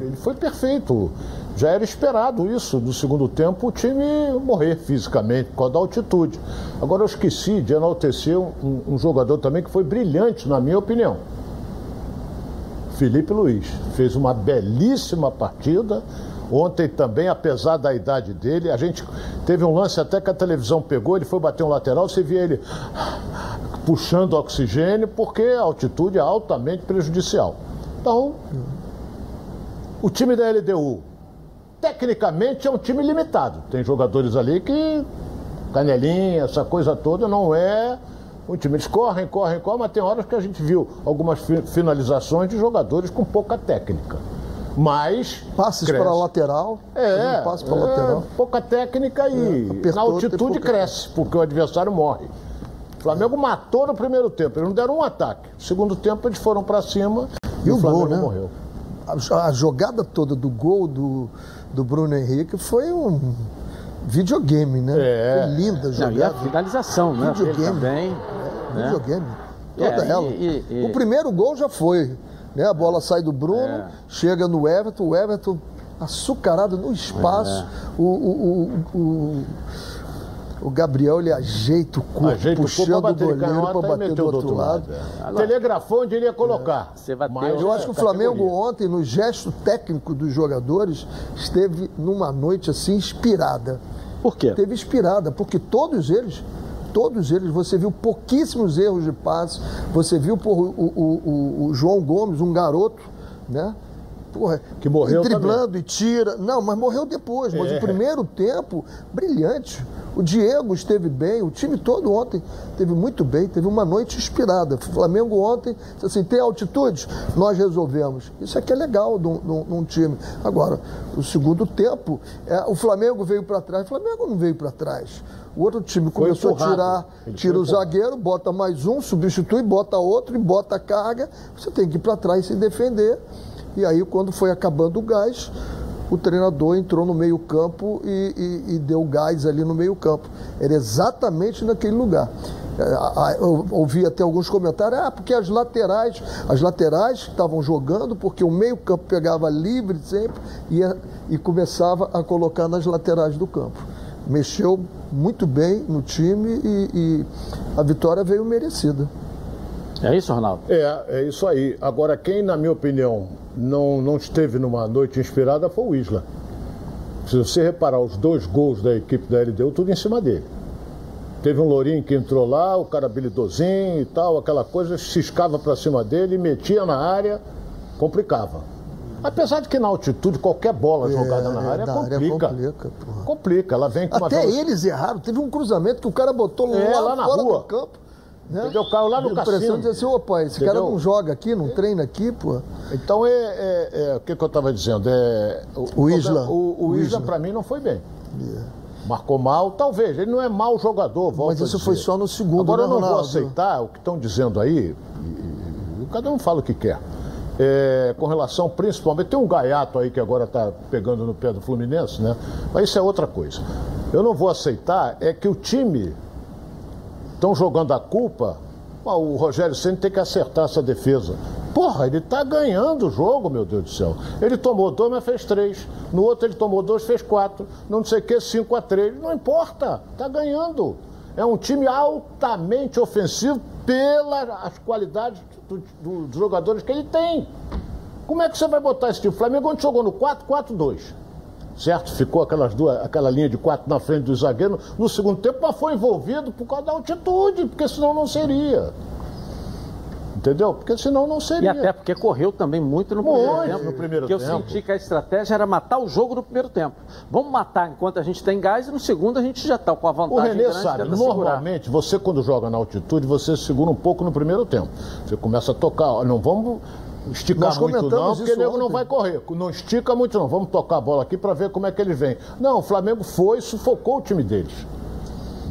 Ele foi perfeito. Já era esperado isso. No segundo tempo, o time morrer fisicamente por causa da altitude. Agora, eu esqueci de enaltecer um, um jogador também que foi brilhante, na minha opinião. Felipe Luiz. Fez uma belíssima partida. Ontem também, apesar da idade dele, a gente teve um lance até que a televisão pegou, ele foi bater um lateral, você via ele puxando oxigênio, porque a altitude é altamente prejudicial. Então, o time da LDU, tecnicamente, é um time limitado. Tem jogadores ali que, canelinha, essa coisa toda, não é um time. Eles correm, correm, correm, mas tem horas que a gente viu algumas fi- finalizações de jogadores com pouca técnica. Mas. Passes cresce. para a lateral. É, um passe para a é, lateral. pouca técnica e É, apertou, na altitude cresce, porque o adversário morre. O Flamengo matou no primeiro tempo, eles não deram um ataque. No segundo tempo eles foram para cima e, E o o Flamengo gol, né? morreu. A, a jogada toda do gol do, do Bruno Henrique foi um videogame, né? É. Foi linda a Não, e a jogada. finalização, né? Videogame. também. né? videogame. É, Toda e- ela. e- e- O primeiro gol já foi. Né? A bola sai do Bruno, É. chega no Everton, o Everton açucarado no espaço. O, o, o, o, o Gabriel ele ajeita o corpo, Ajeita o corpo puxando pra goleiro para bater do outro lado. é. Telegrafou onde ele ia colocar. Você vai Mas Eu é acho que o Flamengo categoria. ontem, no gesto técnico dos jogadores, esteve numa noite assim inspirada. Por quê? Teve inspirada, porque todos eles, todos eles, você viu pouquíssimos erros de passe, você viu por, o, o- o- o João Gomes, um garoto, né? Porra, Que morreu e driblando e tira. Não, mas morreu depois. Mas É. o primeiro tempo, brilhante. O Diego esteve bem, o time todo ontem teve muito bem, teve uma noite inspirada. O Flamengo ontem, assim, tem altitude? Nós resolvemos. Isso aqui é legal num, num- num time. Agora, o segundo tempo, é, o Flamengo veio para trás, o Flamengo não veio para trás. O outro time começou a tirar, Ele tira o zagueiro, bota mais um, substitui, bota outro e bota a carga. Você tem que ir para trás e se defender. E aí, quando foi acabando o gás, o treinador entrou no meio-campo e, e- e deu gás ali no meio-campo. Era exatamente naquele lugar. É, Eu ouvi até alguns comentários, ah, porque as laterais, as laterais estavam jogando, porque o meio-campo pegava livre sempre e, e começava a colocar nas laterais do campo. Mexeu muito bem no time e, e a vitória veio merecida. É isso, Ronaldo? É, é isso aí. Agora, quem, na minha opinião, não, não esteve numa noite inspirada foi o Isla. Se você reparar, os dois gols da equipe da LDU, tudo em cima dele. Teve um Lourinho que entrou lá, o cara habilidosinho e tal, aquela coisa, ciscava pra cima dele, metia na área, complicava. Apesar de que na altitude, qualquer bola jogada na área da área complica. complica. Complica, ela vem com uma Até velocidade- eles erraram. Teve um cruzamento que o cara botou É, lá, lá na fora rua. do campo. Né? Entendeu? Caiu lá no a impressão cassino. de dizer assim, opa, esse cara Entendeu? não joga aqui, não treina aqui, pô. Então, é, é- é- o que, que eu estava dizendo? É, O Isla. O, o O Isla, Isla. para mim, não foi bem. Marcou mal, talvez. Ele não é mau jogador, Mas isso foi só no segundo, Agora, né, eu não vou Ronaldo? aceitar o que estão dizendo aí, e- e cada um fala o que quer. É, com relação, principalmente, tem um gaiato aí que agora está pegando no pé do Fluminense, né? Mas isso é outra coisa. Eu não vou aceitar é que o time estão jogando a culpa. O Rogério Ceni tem que acertar essa defesa. Porra, ele tá ganhando o jogo, meu Deus do céu. Ele tomou dois, mas fez três. No outro ele tomou dois, fez quatro. Não sei o que, cinco a três. Não importa, tá ganhando. É um time altamente ofensivo pelas qualidades do- do- dos jogadores que ele tem. Como é que você vai botar esse time? O Flamengo ontem jogou no 4-4-2. Certo? Ficou aquelas duas, aquela linha de quatro na frente do zagueiro no segundo tempo, mas foi envolvido por causa da altitude, porque senão não seria. Entendeu? Porque senão não E seria. até porque correu também muito no Muito primeiro tempo. no primeiro porque eu tempo. senti que a estratégia era matar o jogo no primeiro tempo. Vamos matar enquanto a gente tem gás e no segundo a gente já está com a O vantagem Renê grande sabe, segurar. normalmente você quando joga na altitude, você segura um pouco no primeiro tempo. Você começa a tocar, não vamos esticar Nós muito não, porque o nego não vai correr. Não estica muito não, vamos tocar a bola aqui para ver como é que ele vem. Não, o Flamengo foi e sufocou o time deles.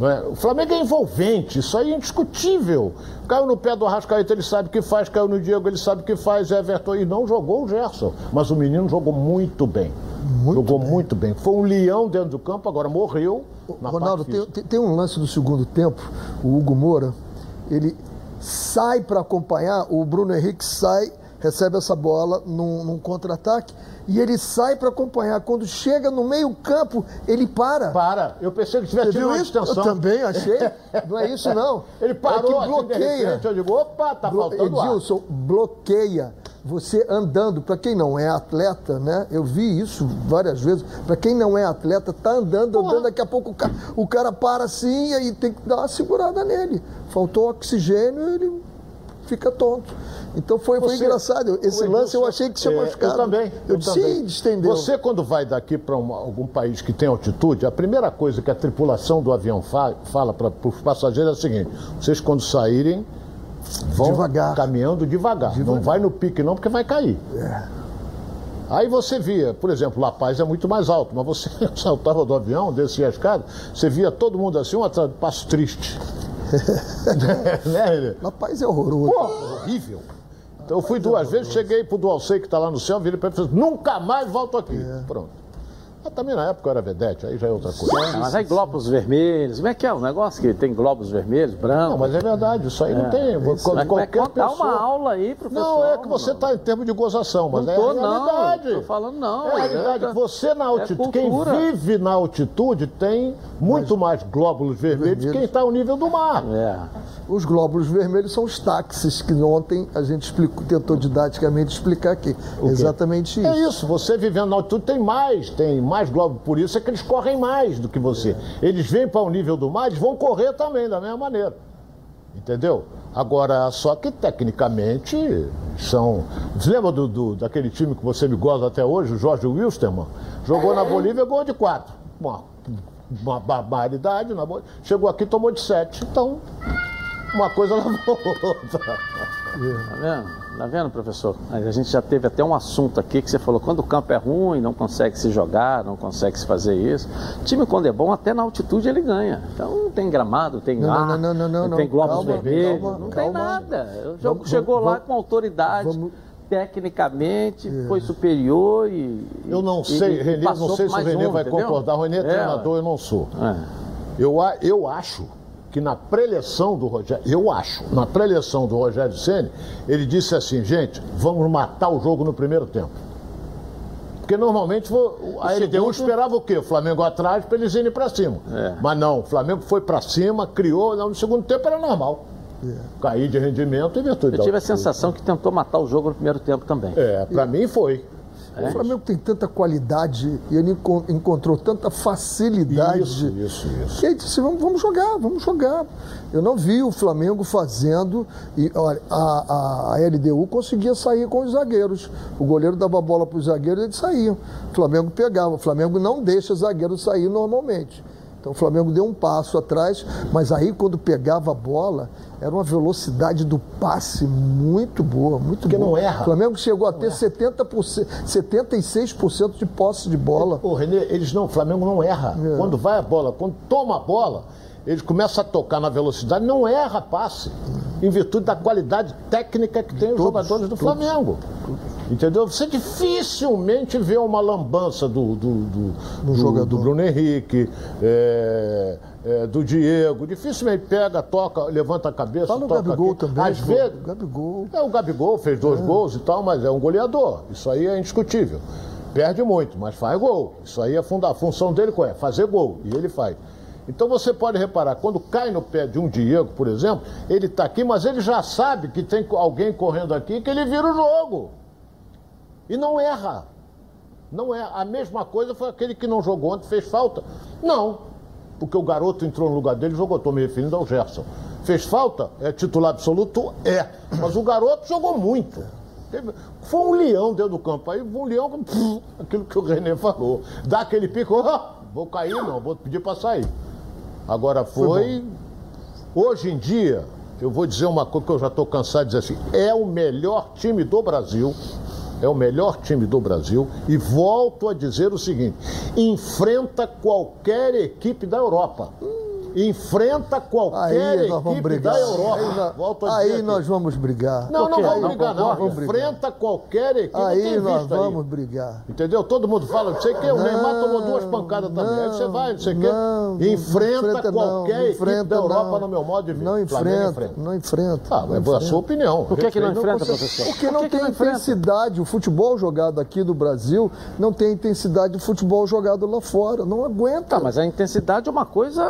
É? O Flamengo é envolvente, isso aí é indiscutível. Caiu no pé do Arrascaeta, ele sabe o que faz, caiu no Diego, ele sabe o que faz, Everton, e não jogou o Gerson. Mas o menino jogou muito bem. jogou muito bem. Foi um leão dentro do campo, agora morreu. Na Ronaldo, tem- tem um lance do segundo tempo, o Hugo Moura, ele sai para acompanhar, o Bruno Henrique sai, recebe essa bola num, num contra-ataque, e ele sai para acompanhar. Quando chega no meio-campo, ele para. Para, eu pensei que tivesse tido uma isso? Eu extensão. também achei. Não é isso, não. Ele parou é que assim, bloqueia. repente, eu digo, opa, tá Blo- faltando ar. Edilson, bloqueia você andando. Para quem não é atleta, né? Eu vi isso várias vezes. Para quem não é atleta, tá andando, andando, daqui a pouco o cara, o cara para assim e aí tem que dar uma segurada nele. Faltou oxigênio, ele fica tonto. Então foi, foi Você- engraçado. Esse lance eu achei que tinha é, machucado. Eu também. Eu, disse, também. "Ih, distendeu. Você, quando vai daqui para algum país que tem altitude, a primeira coisa que a tripulação do avião fa- fala para os passageiros é o seguinte: vocês, quando saírem, vão Devagar. caminhando devagar. Não vai no pique, não, porque vai cair. É. Aí você via, por exemplo, La Paz é muito mais alto, mas você saltava do avião, descia a escada, você via todo mundo assim, um atrás, passo triste. Né, Renê? Rapaz, é horroroso. Pô, horrível. Então eu fui duas vezes, cheguei pro Dualcei que está lá no céu, virei para ele e falei, nunca mais volto aqui. Pronto. Mas também na época eu era vedete, aí já é outra coisa. É, mas aí globos vermelhos, como é que é o negócio que tem globos vermelhos, brancos? Não, mas é verdade, isso aí não tem. Isso, mas qualquer como é que dá pessoa... uma aula aí, professor. Não, é que você está em termos de gozação, mas Não é tô, a realidade. não. Tô falando não. É a realidade. É- Você na altitude, quem cultura. vive na altitude tem muito mais glóbulos vermelhos que quem está ao nível do mar. É. Os glóbulos vermelhos são os táxis que ontem a gente explicou, tentou didaticamente explicar aqui. Exatamente isso. É isso, você vivendo na altitude tem mais, tem mais glóbulos, por isso é que eles correm mais do que você. Eles vêm para o nível do mar, eles vão correr também da mesma maneira. Entendeu? Agora, só que tecnicamente são. Você lembra do, do- daquele time que você me gosta até hoje, o Jorge Wilstermann? Jogou na Bolívia, gol de quatro. Uma, uma barbaridade na Bolívia. Chegou aqui tomou de sete. Então, uma coisa levou a outra. Tá vendo? Tá vendo, professor? A gente já teve até um assunto aqui que você falou, quando o campo é ruim, não consegue se jogar, não consegue se fazer isso. Time quando é bom, até na altitude ele ganha. Então não tem gramado, tem Não, ar, não, não, não, não, não. tem globos vermelhos, calma, não tem calma. nada. O jogo Vamos- chegou lá vamos- com autoridade, vamos- tecnicamente, foi superior e... Eu não e- sei, e Renê, não sei se o Renê um, vai entendeu? concordar. O Renê é É, treinador, eu não sou. É. Eu, eu acho que na preleção do Rogério, eu acho, na preleção do Rogério Ceni, ele disse assim, gente, vamos matar o jogo no primeiro tempo. Porque normalmente a LDU esperava o quê? O Flamengo atrás para eles irem para cima. É. Mas não, o Flamengo foi para cima, criou, no segundo tempo era normal. Cair de rendimento em virtude Eu tive a sensação que tentou matar o jogo no primeiro tempo também. É, para mim foi. O Flamengo tem tanta qualidade e ele enco- encontrou tanta facilidade. Isso, isso, isso. Que ele disse, vamos, vamos jogar, vamos jogar. Eu não vi o Flamengo fazendo. E olha, a, a, a LDU conseguia sair com os zagueiros. O goleiro dava a bola para os zagueiros e eles saíam. O Flamengo pegava. O Flamengo não deixa zagueiro sair normalmente. Então o Flamengo deu um passo atrás, mas aí quando pegava a bola, era uma velocidade do passe muito boa, muito Porque boa. não erra. O Flamengo chegou a ter 70%, 76% de posse de bola. Ô, Renê, eles não, o Flamengo não erra. É. Quando vai a bola, quando toma a bola, eles começam a tocar na velocidade, não erra passe. Em virtude da qualidade técnica que tem os Todos, jogadores do todos. Flamengo. Entendeu? Você dificilmente vê uma lambança do, do, do, do- jogador. do Bruno Henrique, é, é, do Diego. Dificilmente pega, toca, levanta a cabeça. Fala o toca Gabigol aqui. também. Às vezes, Gabigol. é, o Gabigol fez dois gols e tal, mas é um goleador. Isso aí é indiscutível. Perde muito, mas faz gol. Isso aí é a função dele qual é? Fazer gol. E ele faz. Então você pode reparar, quando cai no pé de um Diego, por exemplo, ele está aqui, mas ele já sabe que tem alguém correndo aqui que ele vira o jogo. E não erra. Não é. A mesma coisa foi aquele que não jogou ontem, fez falta? Não. Porque o garoto entrou no lugar dele e jogou. Estou me referindo ao Gerson. Fez falta? É titular absoluto? É. Mas o garoto jogou muito. Teve- Foi um leão dentro do campo. Aí um leão, pff, aquilo que o René falou. Dá aquele pico, "Ah, vou cair não, vou pedir para sair. Agora foi. Hoje em dia, eu vou dizer uma coisa que eu já estou cansado de dizer assim: é o melhor time do Brasil. É o melhor time do Brasil. E volto a dizer o seguinte: enfrenta qualquer equipe da Europa. Enfrenta qualquer vamos equipe brigar. da Europa. Aí, nós- Volto a aí nós vamos brigar. Não, não quê? vamos brigar, não. Enfrenta qualquer equipe. Aí nós visto aí. vamos brigar. Entendeu? Todo mundo fala, não sei o que, o Neymar tomou duas pancadas também. Aí você vai, não sei o que. não Enfrenta enfrenta, qualquer não equipe da Europa, não. no meu modo de ver. Não enfrenta, não enfrenta. Ah, mas é a sua opinião. Por que, que não enfrenta, professor? Porque Por não que tem intensidade. O futebol jogado aqui no Brasil não tem a intensidade do futebol jogado lá fora. Não aguenta. Tá, mas a intensidade é uma coisa,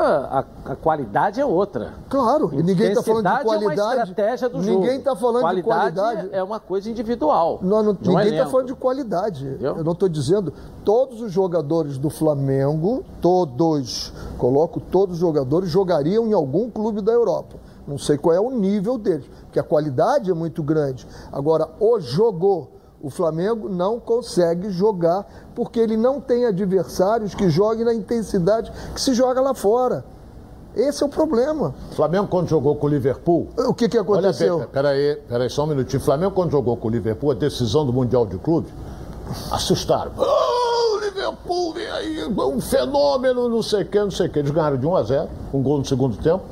a, qualidade é outra. Claro, e ninguém está falando de é uma qualidade. estratégia do jogo. ninguém está falando de qualidade. é uma coisa individual. Não, não- no ninguém está falando de qualidade. Entendeu? Eu não estou dizendo. Todos os jogadores do Flamengo, todos, coloco todos os jogadores, jogariam em algum clube da Europa. Não sei qual é o nível deles, porque a qualidade é muito grande. Agora, o jogo, o Flamengo não consegue jogar porque ele não tem adversários que joguem na intensidade que se joga lá fora. Esse é o problema. Flamengo, quando jogou com o Liverpool. O que, que aconteceu? Olha, peraí, peraí, só um minutinho. Flamengo, quando jogou com o Liverpool, a decisão do Mundial de Clube, assustaram. Oh, Liverpool vem aí, um fenômeno, não sei o que, não sei o que. Eles ganharam de 1 a 0, um gol no segundo tempo,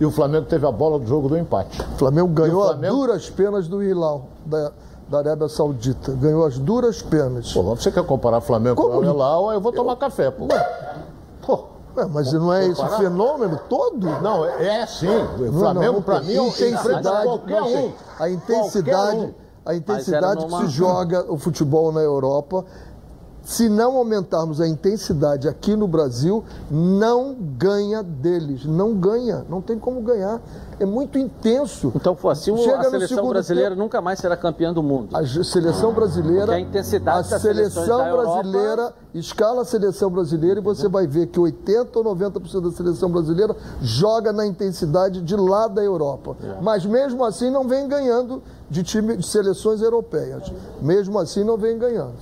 e o Flamengo teve a bola do jogo do empate. O Flamengo ganhou o Flamengo- a duras penas do Hilal, da- da Arábia Saudita. Ganhou as duras penas. Pô, você quer comparar Flamengo Como? com o Al eu vou tomar café, pô. Pô, ué, mas não é esse fenômeno todo? Não, é, é sim. O Flamengo, tem mim, é intensidade, qualquer não, um. A intensidade, Qualquer um. a intensidade que se joga o futebol na Europa, se não aumentarmos a intensidade aqui no Brasil, não ganha deles. Não ganha. Não tem como ganhar. É muito intenso. Então, for assim, o- Chega a seleção brasileira tempo- nunca mais será campeã do mundo. A seleção brasileira. Porque a intensidade a seleção da Europa- brasileira, escala a seleção brasileira e você vai ver que 80 ou 90% da seleção brasileira joga na intensidade de lá da Europa. Mas mesmo assim não vem ganhando de time de seleções europeias. Mesmo assim não vem ganhando.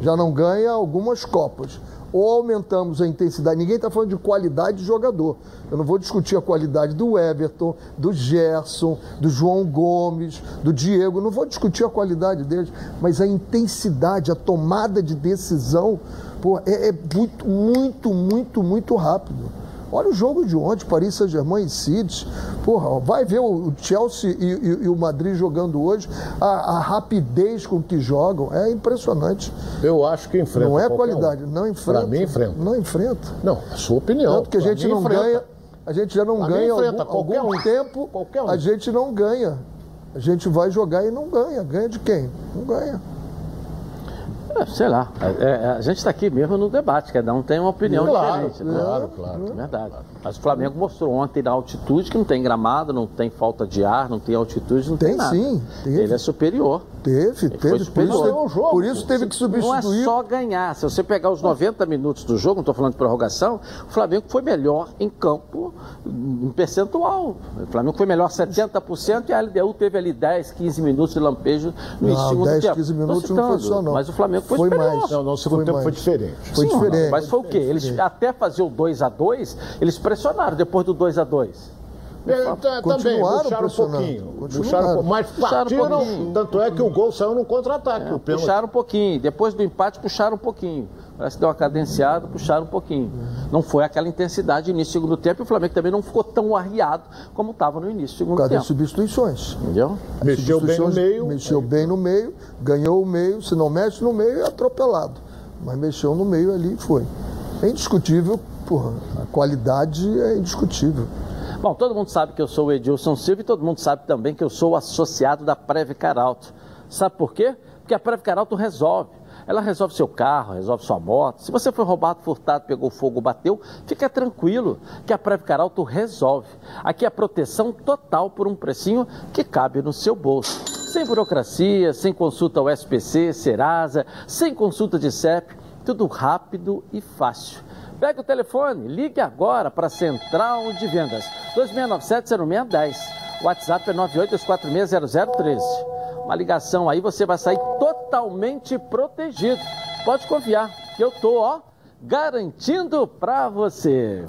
Já não ganha algumas copas. Ou aumentamos a intensidade. Ninguém está falando de qualidade de jogador. Eu não vou discutir a qualidade do Everton, do Gerson, do João Gomes, do Diego. Não vou discutir a qualidade deles, mas a intensidade, a tomada de decisão, pô, é, é muito, muito, muito, muito rápido. Olha o jogo de ontem, Paris Saint-Germain e City. Porra, vai ver o Chelsea e, e- e o Madrid jogando hoje, a, a rapidez com que jogam é impressionante. Eu acho que enfrenta. Não é qualquer um. qualidade, não enfrenta. Pra mim, enfrenta. Não enfrenta. Não, a sua opinião. Tanto que a Pra gente não enfrenta. ganha, a gente já não Pra ganha enfrenta algum, algum um. tempo, um. a gente não ganha. A gente vai jogar e não ganha. Ganha de quem? Não ganha. É, sei lá. É, é, a gente está aqui mesmo no debate, cada um tem uma opinião Claro, diferente. né? claro, claro. É verdade. Mas o Flamengo mostrou ontem na altitude que não tem gramado, não tem falta de ar, não tem altitude, não tem, Tem nada. sim, teve. Ele é superior. Teve, foi teve. Por isso, É um jogo. por isso teve que Não é substituir. só ganhar. Se você pegar os 90 minutos do jogo, não estou falando de prorrogação, o Flamengo foi melhor em campo em percentual. O Flamengo foi melhor 70% e a LDU teve ali 10, 15 minutos de lampejo no Não, segundo 10, tempo. 15 Tô minutos não foi citando, só, não. Mas o Flamengo foi, Foi superior. mais. Não, não, o segundo Foi tempo foi mais. diferente. Foi Sim, diferente. Mas foi o quê? Eles até fazer o 2 a 2 eles pressionaram depois do 2 a 2 É, tá- Também, puxaram um pouquinho. Puxaram um mas Puxaram um partiram, pouquinho. tanto é que o gol saiu num contra-ataque. pênalti. Puxaram um pouquinho. Depois do empate, puxaram um pouquinho. Parece que deu uma cadenciada, puxaram um pouquinho. Não foi aquela intensidade no início do segundo tempo e o Flamengo também não ficou tão arriado como estava no início do segundo das tempo. substituições. Entendeu? Mexeu bem no Substituições, meio. Mexeu bem no meio, ganhou o meio. Se não mexe no meio, é atropelado. Mas mexeu no meio ali e foi. É indiscutível, porra. A qualidade é indiscutível. Bom, todo mundo sabe que eu sou o Edilson Silva e todo mundo sabe também que eu sou associado da Preve Caralto. Sabe por quê? Porque a Preve Caralto resolve. Ela resolve seu carro, resolve sua moto. Se você foi roubado, furtado, pegou fogo, bateu, fica tranquilo que a Preve Caralto resolve. Aqui é proteção total por um precinho que cabe no seu bolso. Sem burocracia, sem consulta ao SPC, Serasa, sem consulta de CEP, tudo rápido e fácil. Pegue o telefone, ligue agora para a Central de Vendas, 2697-0610. O WhatsApp é 9824600013. Uma ligação aí, você vai sair totalmente protegido. Pode confiar que eu tô, ó, garantindo para você.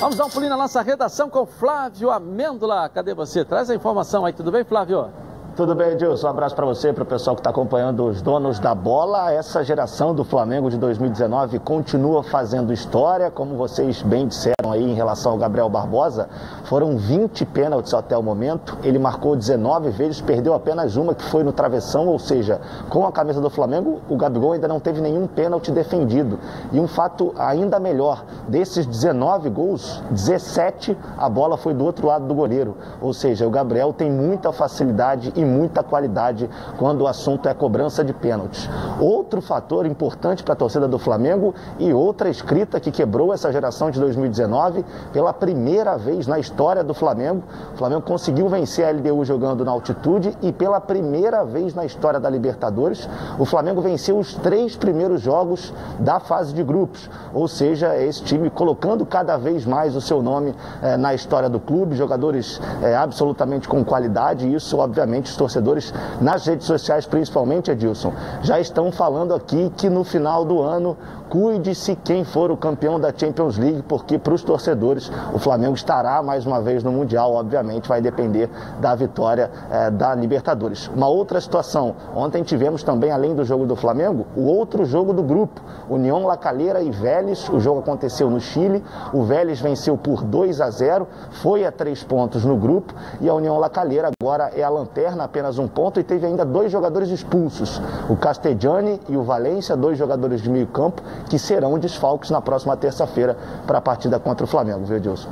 Vamos dar um pulinho na nossa redação com Flávio Amêndola. Cadê você? Traz a informação aí, tudo bem, Flávio? Tudo bem, Edilson? Um abraço para você, para o pessoal que está acompanhando os donos da bola. Essa geração do Flamengo de 2019 continua fazendo história, como vocês bem disseram aí em relação ao Gabriel Barbosa. Foram 20 pênaltis até o momento. Ele marcou 19 vezes, perdeu apenas uma que foi no travessão, ou seja, com a camisa do Flamengo, o Gabigol ainda não teve nenhum pênalti defendido. E um fato ainda melhor, desses 19 gols, 17 a bola foi do outro lado do goleiro. Ou seja, o Gabriel tem muita facilidade e muita qualidade quando o assunto é cobrança de pênaltis. Outro fator importante para a torcida do Flamengo e outra escrita que quebrou essa geração de 2019 pela primeira vez na história do Flamengo. O Flamengo conseguiu vencer a LDU jogando na altitude e pela primeira vez na história da Libertadores, o Flamengo venceu os três primeiros jogos da fase de grupos. Ou seja, esse time colocando cada vez mais o seu nome eh, na história do clube, jogadores eh, absolutamente com qualidade, e isso, obviamente, os torcedores nas redes sociais, principalmente, Edilson, já estão falando aqui que no final do ano, cuide-se quem for o campeão da Champions League, porque para os torcedores o Flamengo estará mais uma vez no Mundial, obviamente, vai depender da vitória eh, da Libertadores. Uma outra situação, ontem tivemos também, além do jogo do Flamengo, o outro jogo do grupo, União La Calera e Vélez, o jogo aconteceu no Chile, o Vélez venceu por 2 a 0, foi a três pontos no grupo. E a União La Calera agora é a lanterna Apenas um ponto, e teve ainda dois jogadores expulsos, o Castellani e o Valência, dois jogadores de meio campo, que serão desfalques na próxima terça-feira para a partida contra o Flamengo, viu, Edilson?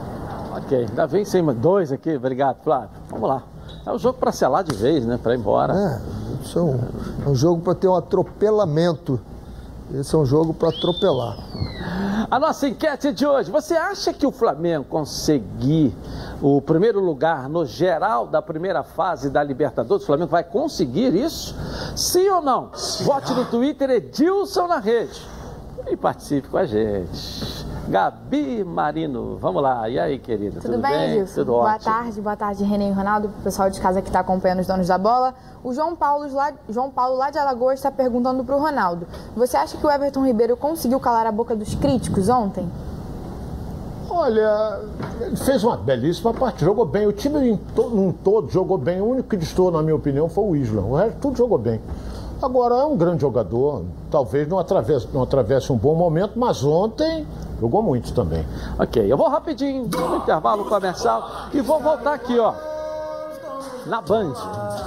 Ok, ainda vem cima dois aqui, obrigado, Flávio. Vamos lá. É um jogo para selar de vez, né? Para ir embora. É, é um, é um jogo para ter um atropelamento. Esse é um jogo para atropelar. A nossa enquete de hoje: você acha que o Flamengo conseguir o primeiro lugar no geral da primeira fase da Libertadores? O Flamengo vai conseguir isso? Sim ou não? Vote no Twitter Edilson na rede e participe com a gente. Gabi Marino, vamos lá. E aí, querida? Tudo, Tudo bem, bem? Edilson? Tudo boa ótimo. tarde, boa tarde, René e Ronaldo, pessoal de casa que está acompanhando os donos da bola. O João Paulo, lá, João Paulo lá de Alagoas está perguntando para o Ronaldo: Você acha que o Everton Ribeiro conseguiu calar a boca dos críticos ontem? Olha, ele fez uma belíssima parte, jogou bem. O time num todo jogou bem. O único que destoou, na minha opinião, foi o Isla. O resto tudo jogou bem. Agora é um grande jogador, talvez não atravesse, não atravesse um bom momento, mas ontem jogou muito também. Ok, eu vou rapidinho no intervalo comercial e vou voltar aqui, ó. Na Band.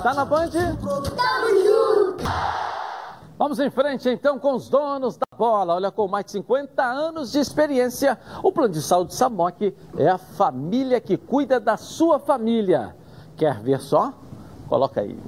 Tá na Band? Tamo junto! Vamos em frente então com os donos da bola. Olha, com mais de 50 anos de experiência, o Plano de Saúde Samok é a família que cuida da sua família. Quer ver só? Coloca aí.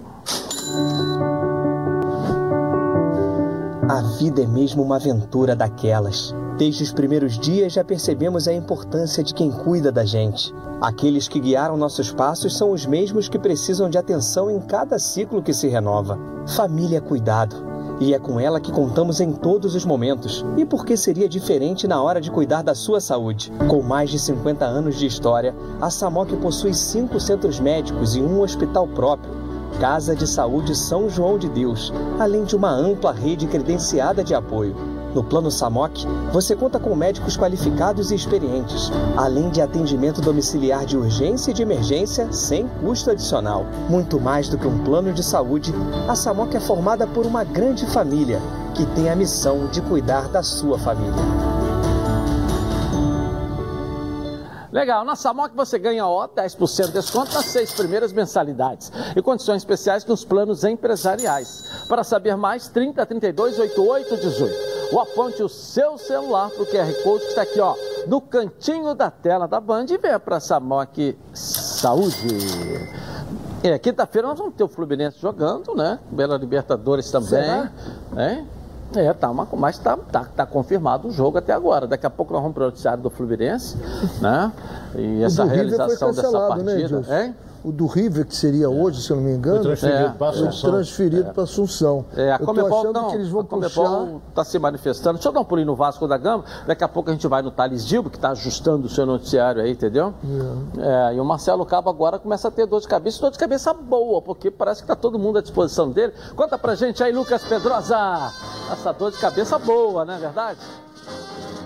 A vida é mesmo uma aventura daquelas. Desde os primeiros dias já percebemos a importância de quem cuida da gente. Aqueles que guiaram nossos passos são os mesmos que precisam de atenção em cada ciclo que se renova. Família é cuidado. E é com ela que contamos em todos os momentos. E por que seria diferente na hora de cuidar da sua saúde? Com mais de 50 anos de história, a Samok possui cinco centros médicos e um hospital próprio Casa de Saúde São João de Deus, além de uma ampla rede credenciada de apoio. No Plano SAMOC, você conta com médicos qualificados e experientes, além de atendimento domiciliar de urgência e de emergência sem custo adicional. Muito mais do que um plano de saúde, a SAMOC é formada por uma grande família que tem a missão de cuidar da sua família. Legal, na Samok você ganha ó, 10% de desconto nas seis primeiras mensalidades e condições especiais nos planos empresariais. Para saber mais, 30 32 88 18. Ou aponte o seu celular para o QR Code que está aqui ó, no cantinho da tela da Band e venha para a Samok Saúde. É, quinta-feira nós vamos ter o Fluminense jogando, né? Bela Libertadores também. Será? É? É, tá mas tá, tá, tá confirmado o jogo até agora. Daqui a pouco nós vamos para o noticiário do Fluminense, né? E essa realização dessa né, partida. Né, o do River, que seria hoje, se eu não me engano, foi transferido é, para Assunção. Transferido é. para Assunção. É, a Comebol não, que eles vão a Comebol está se manifestando. Deixa eu dar um pulinho no Vasco da Gama. Daqui a pouco a gente vai no Thales Dilbo, que está ajustando o seu noticiário aí, entendeu? É. é. e o Marcelo Cabo agora começa a ter dor de cabeça, dor de cabeça boa, porque parece que está todo mundo à disposição dele. Conta pra gente aí, Lucas Pedrosa. Essa dor de cabeça boa, não é verdade?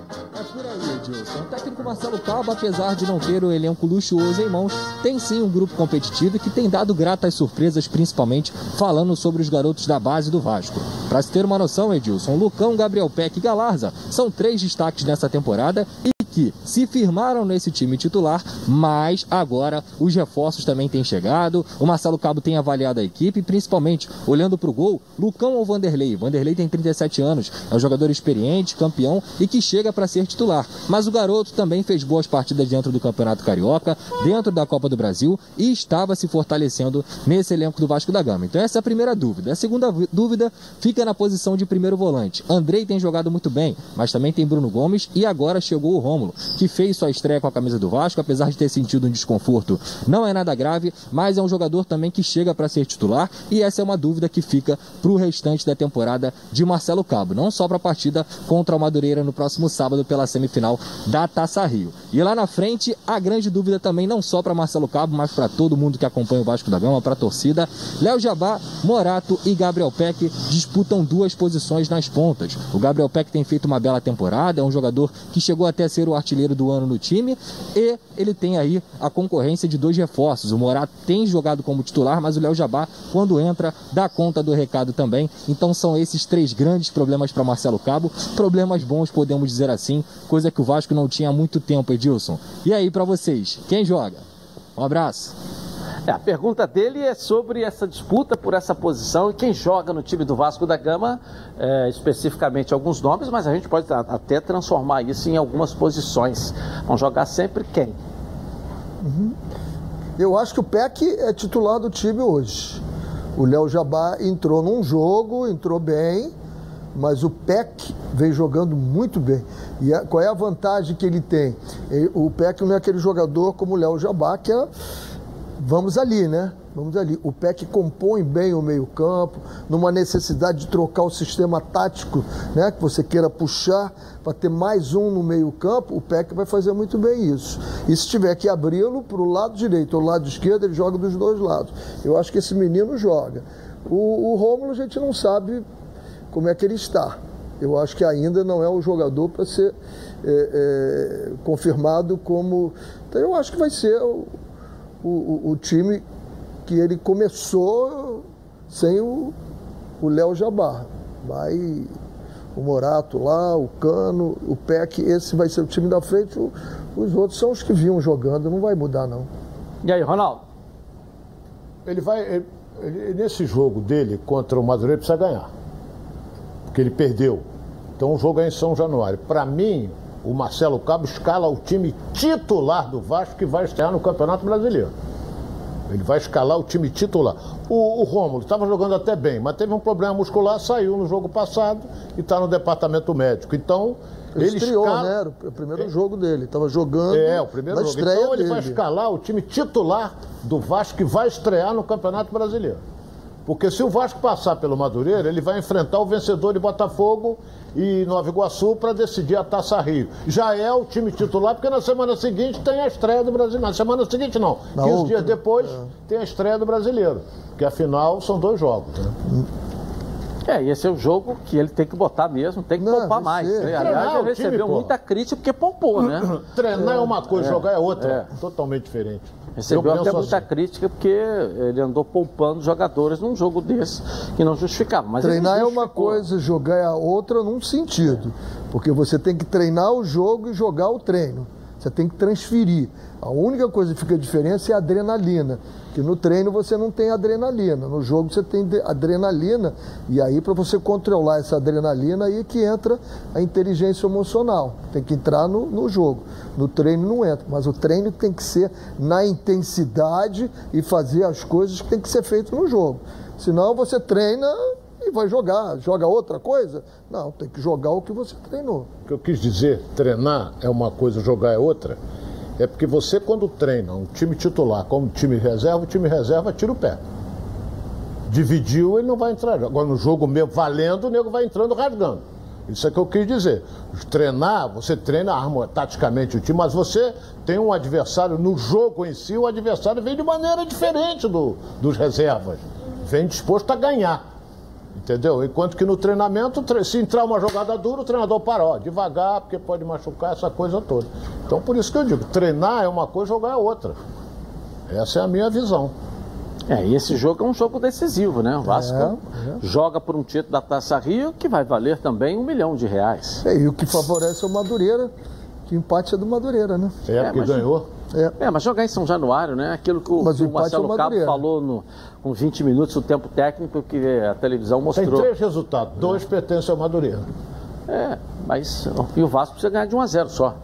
É por aí, Edilson. O técnico Marcelo Cabo, apesar de não ter o elenco luxuoso em mãos, tem sim um grupo competitivo que tem dado gratas surpresas, principalmente falando sobre os garotos da base do Vasco. Para se ter uma noção, Edilson, Lucão, Gabriel Peck e Galarza são três destaques nessa temporada e que se firmaram nesse time titular, mas agora os reforços também têm chegado. O Marcelo Cabo tem avaliado a equipe, principalmente olhando para o gol, Lucão ou Vanderlei. Vanderlei tem 37 anos, é um jogador experiente, campeão e que chega para ser titular. Mas o garoto também fez boas partidas dentro do Campeonato Carioca, dentro da Copa do Brasil e estava se fortalecendo nesse elenco do Vasco da Gama. Então essa é a primeira dúvida. A segunda dúvida fica na posição de primeiro volante. Andrei tem jogado muito bem, mas também tem Bruno Gomes e agora chegou o Rômulo, que fez sua estreia com a camisa do Vasco, apesar de ter sentido um desconforto. Não é nada grave, mas é um jogador também que chega para ser titular e essa é uma dúvida que fica para o restante da temporada de Marcelo Cabo, não só para a partida contra o Madureira no próximo sábado pela semifinal da Taça Rio. E lá na frente, a grande dúvida também não só para Marcelo Cabo, mas para todo mundo que acompanha o Vasco da Gama, para a torcida, Léo Jabá, Morato e Gabriel Peck disputam duas posições nas pontas. O Gabriel Peck tem feito uma bela temporada, é um jogador que chegou até a ser o artilheiro do ano no time e ele tem aí a concorrência de dois reforços. O Morato tem jogado como titular, mas o Léo Jabá, quando entra, dá conta do recado também. Então são esses três grandes problemas para Marcelo Cabo. Problemas bons, podemos dizer assim, coisa que o Vasco não tinha há muito tempo, Edilson. E aí para vocês, quem joga? Um abraço. É, a pergunta dele é sobre essa disputa por essa posição e quem joga no time do Vasco da Gama, é, especificamente alguns nomes, mas a gente pode até transformar isso em algumas posições. Vão jogar sempre quem? Uhum. Eu acho que o PEC é titular do time hoje. O Léo Jabá entrou num jogo, entrou bem, mas o PEC vem jogando muito bem. E a, qual é a vantagem que ele tem? O PEC não é aquele jogador como o Léo Jabá, que é. Vamos ali, né? Vamos ali. O PEC compõe bem o meio-campo, numa necessidade de trocar o sistema tático, né? Que você queira puxar para ter mais um no meio-campo, o PEC vai fazer muito bem isso. E se tiver que abri-lo para o lado direito ou lado esquerdo, ele joga dos dois lados. Eu acho que esse menino joga. O, o Rômulo a gente não sabe como é que ele está. Eu acho que ainda não é o jogador para ser é, é, confirmado como. Então eu acho que vai ser o, o, o time que ele começou sem o Léo Jabá. Vai o Morato lá, o Cano, o Peck, esse vai ser o time da frente. O, os outros são os que vinham jogando, não vai mudar não. E aí, Ronaldo? Ele vai. Ele, ele, nesse jogo dele contra o Madureira, precisa ganhar. Porque ele perdeu. Então o jogo é em São Januário. Para mim, o Marcelo Cabo escala o time titular do Vasco que vai estrear no Campeonato Brasileiro. Ele vai escalar o time titular. O, o Rômulo estava jogando até bem, mas teve um problema muscular, saiu no jogo passado e está no departamento médico. Então, ele, ele estreou, escala... né? Era o primeiro é. jogo dele. Estava jogando. É, o primeiro jogo. Então, ele dele. vai escalar o time titular do Vasco que vai estrear no Campeonato Brasileiro. Porque se o Vasco passar pelo Madureira, ele vai enfrentar o vencedor de Botafogo e Nova Iguaçu para decidir a Taça Rio. Já é o time titular, porque na semana seguinte tem a estreia do brasileiro. Na semana seguinte não. Na 15 outra. dias depois é. tem a estreia do brasileiro. Que afinal são dois jogos. Né? É, esse é o jogo que ele tem que botar mesmo, tem que não, poupar mais. Né? Aliás, ele recebeu time, muita crítica porque poupou, né? Treinar é uma coisa, é. jogar é outra. É. Totalmente diferente. Recebeu até muita assim. crítica porque ele andou poupando jogadores num jogo desse que não justificava. Mas treinar é uma coisa, jogar é outra num sentido. Porque você tem que treinar o jogo e jogar o treino. Você tem que transferir. A única coisa que fica diferença é a adrenalina. Que no treino você não tem adrenalina, no jogo você tem adrenalina, e aí para você controlar essa adrenalina aí que entra a inteligência emocional. Tem que entrar no, no jogo. No treino não entra, mas o treino tem que ser na intensidade e fazer as coisas que tem que ser feito no jogo. Senão você treina e vai jogar. Joga outra coisa? Não, tem que jogar o que você treinou. O que eu quis dizer, treinar é uma coisa, jogar é outra. É porque você, quando treina um time titular como time reserva, o time reserva tira o pé. Dividiu, ele não vai entrar. Agora, no jogo mesmo, valendo, o nego vai entrando rasgando. Isso é que eu quis dizer. Treinar, você treina arma taticamente o time, mas você tem um adversário no jogo em si, o adversário vem de maneira diferente do, dos reservas. Vem disposto a ganhar. Entendeu? Enquanto que no treinamento, se entrar uma jogada dura, o treinador parou, devagar, porque pode machucar essa coisa toda. Então por isso que eu digo, treinar é uma coisa, jogar é outra. Essa é a minha visão. É, e esse jogo é um jogo decisivo, né? O Vasco é, é. joga por um título da Taça Rio que vai valer também um milhão de reais. É, e o que favorece é o Madureira, que o empate é do Madureira, né? É, é porque mas... ganhou. É. é. mas jogar em São Januário, né? Aquilo que o, que o Marcelo Cabo falou no, com 20 minutos do tempo técnico que a televisão mostrou. Tem três resultados, dois pertencem ao Madureira. É, mas e o Vasco precisa ganhar de 1 a 0 só.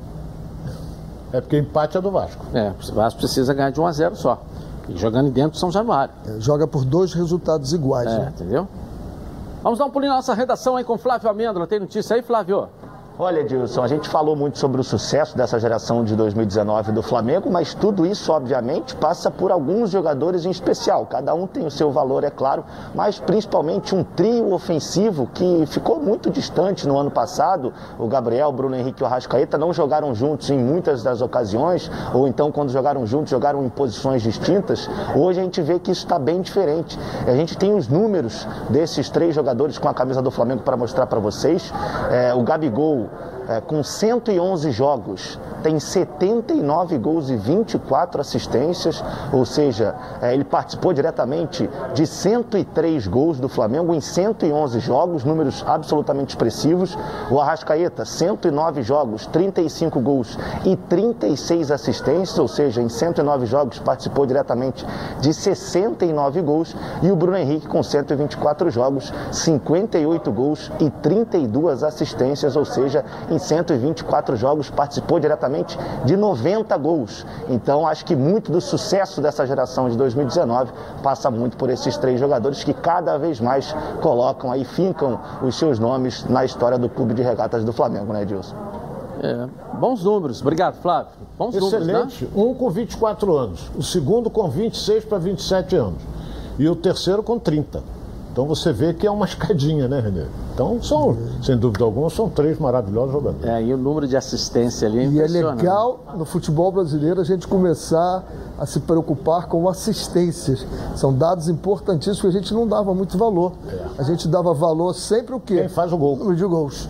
É porque empate é do Vasco. É, o Vasco precisa ganhar de 1 a 0 só. E jogando dentro de São Januário. É, joga por dois resultados iguais. É, né? entendeu? Vamos dar um pulinho na nossa redação aí com Flávio Amêndola. Tem notícia aí, Flávio? Olha, Edilson, a gente falou muito sobre o sucesso dessa geração de 2019 do Flamengo, mas tudo isso, obviamente, passa por alguns jogadores em especial. Cada um tem o seu valor, é claro, mas principalmente um trio ofensivo que ficou muito distante no ano passado. O Gabriel, Bruno Henrique e o Arrascaeta não jogaram juntos em muitas das ocasiões, ou então, quando jogaram juntos, jogaram em posições distintas. Hoje a gente vê que isso está bem diferente. A gente tem os números desses três jogadores com a camisa do Flamengo para mostrar para vocês. É, o Gabigol Ooh. É, com 111 jogos, tem 79 gols e 24 assistências, ou seja, é, ele participou diretamente de 103 gols do Flamengo em 111 jogos, números absolutamente expressivos. O Arrascaeta, 109 jogos, 35 gols e 36 assistências, ou seja, em 109 jogos participou diretamente de 69 gols. E o Bruno Henrique, com 124 jogos, 58 gols e 32 assistências, ou seja, em 124 jogos participou diretamente de 90 gols. Então, acho que muito do sucesso dessa geração de 2019 passa muito por esses três jogadores que cada vez mais colocam aí, fincam os seus nomes na história do Clube de Regatas do Flamengo, né, Edilson? É, bons números. Obrigado, Flávio. Bons Excelente. números, né? Um com 24 anos, o segundo com 26 para 27 anos e o terceiro com 30. Então você vê que é uma escadinha, né, Renê? Então são, sem dúvida alguma, são três maravilhosos jogadores. É, e o número de assistência ali é E é legal no futebol brasileiro a gente começar a se preocupar com assistências. São dados importantíssimos que a gente não dava muito valor. A gente dava valor sempre o quê? Quem faz o gol. Número de gols.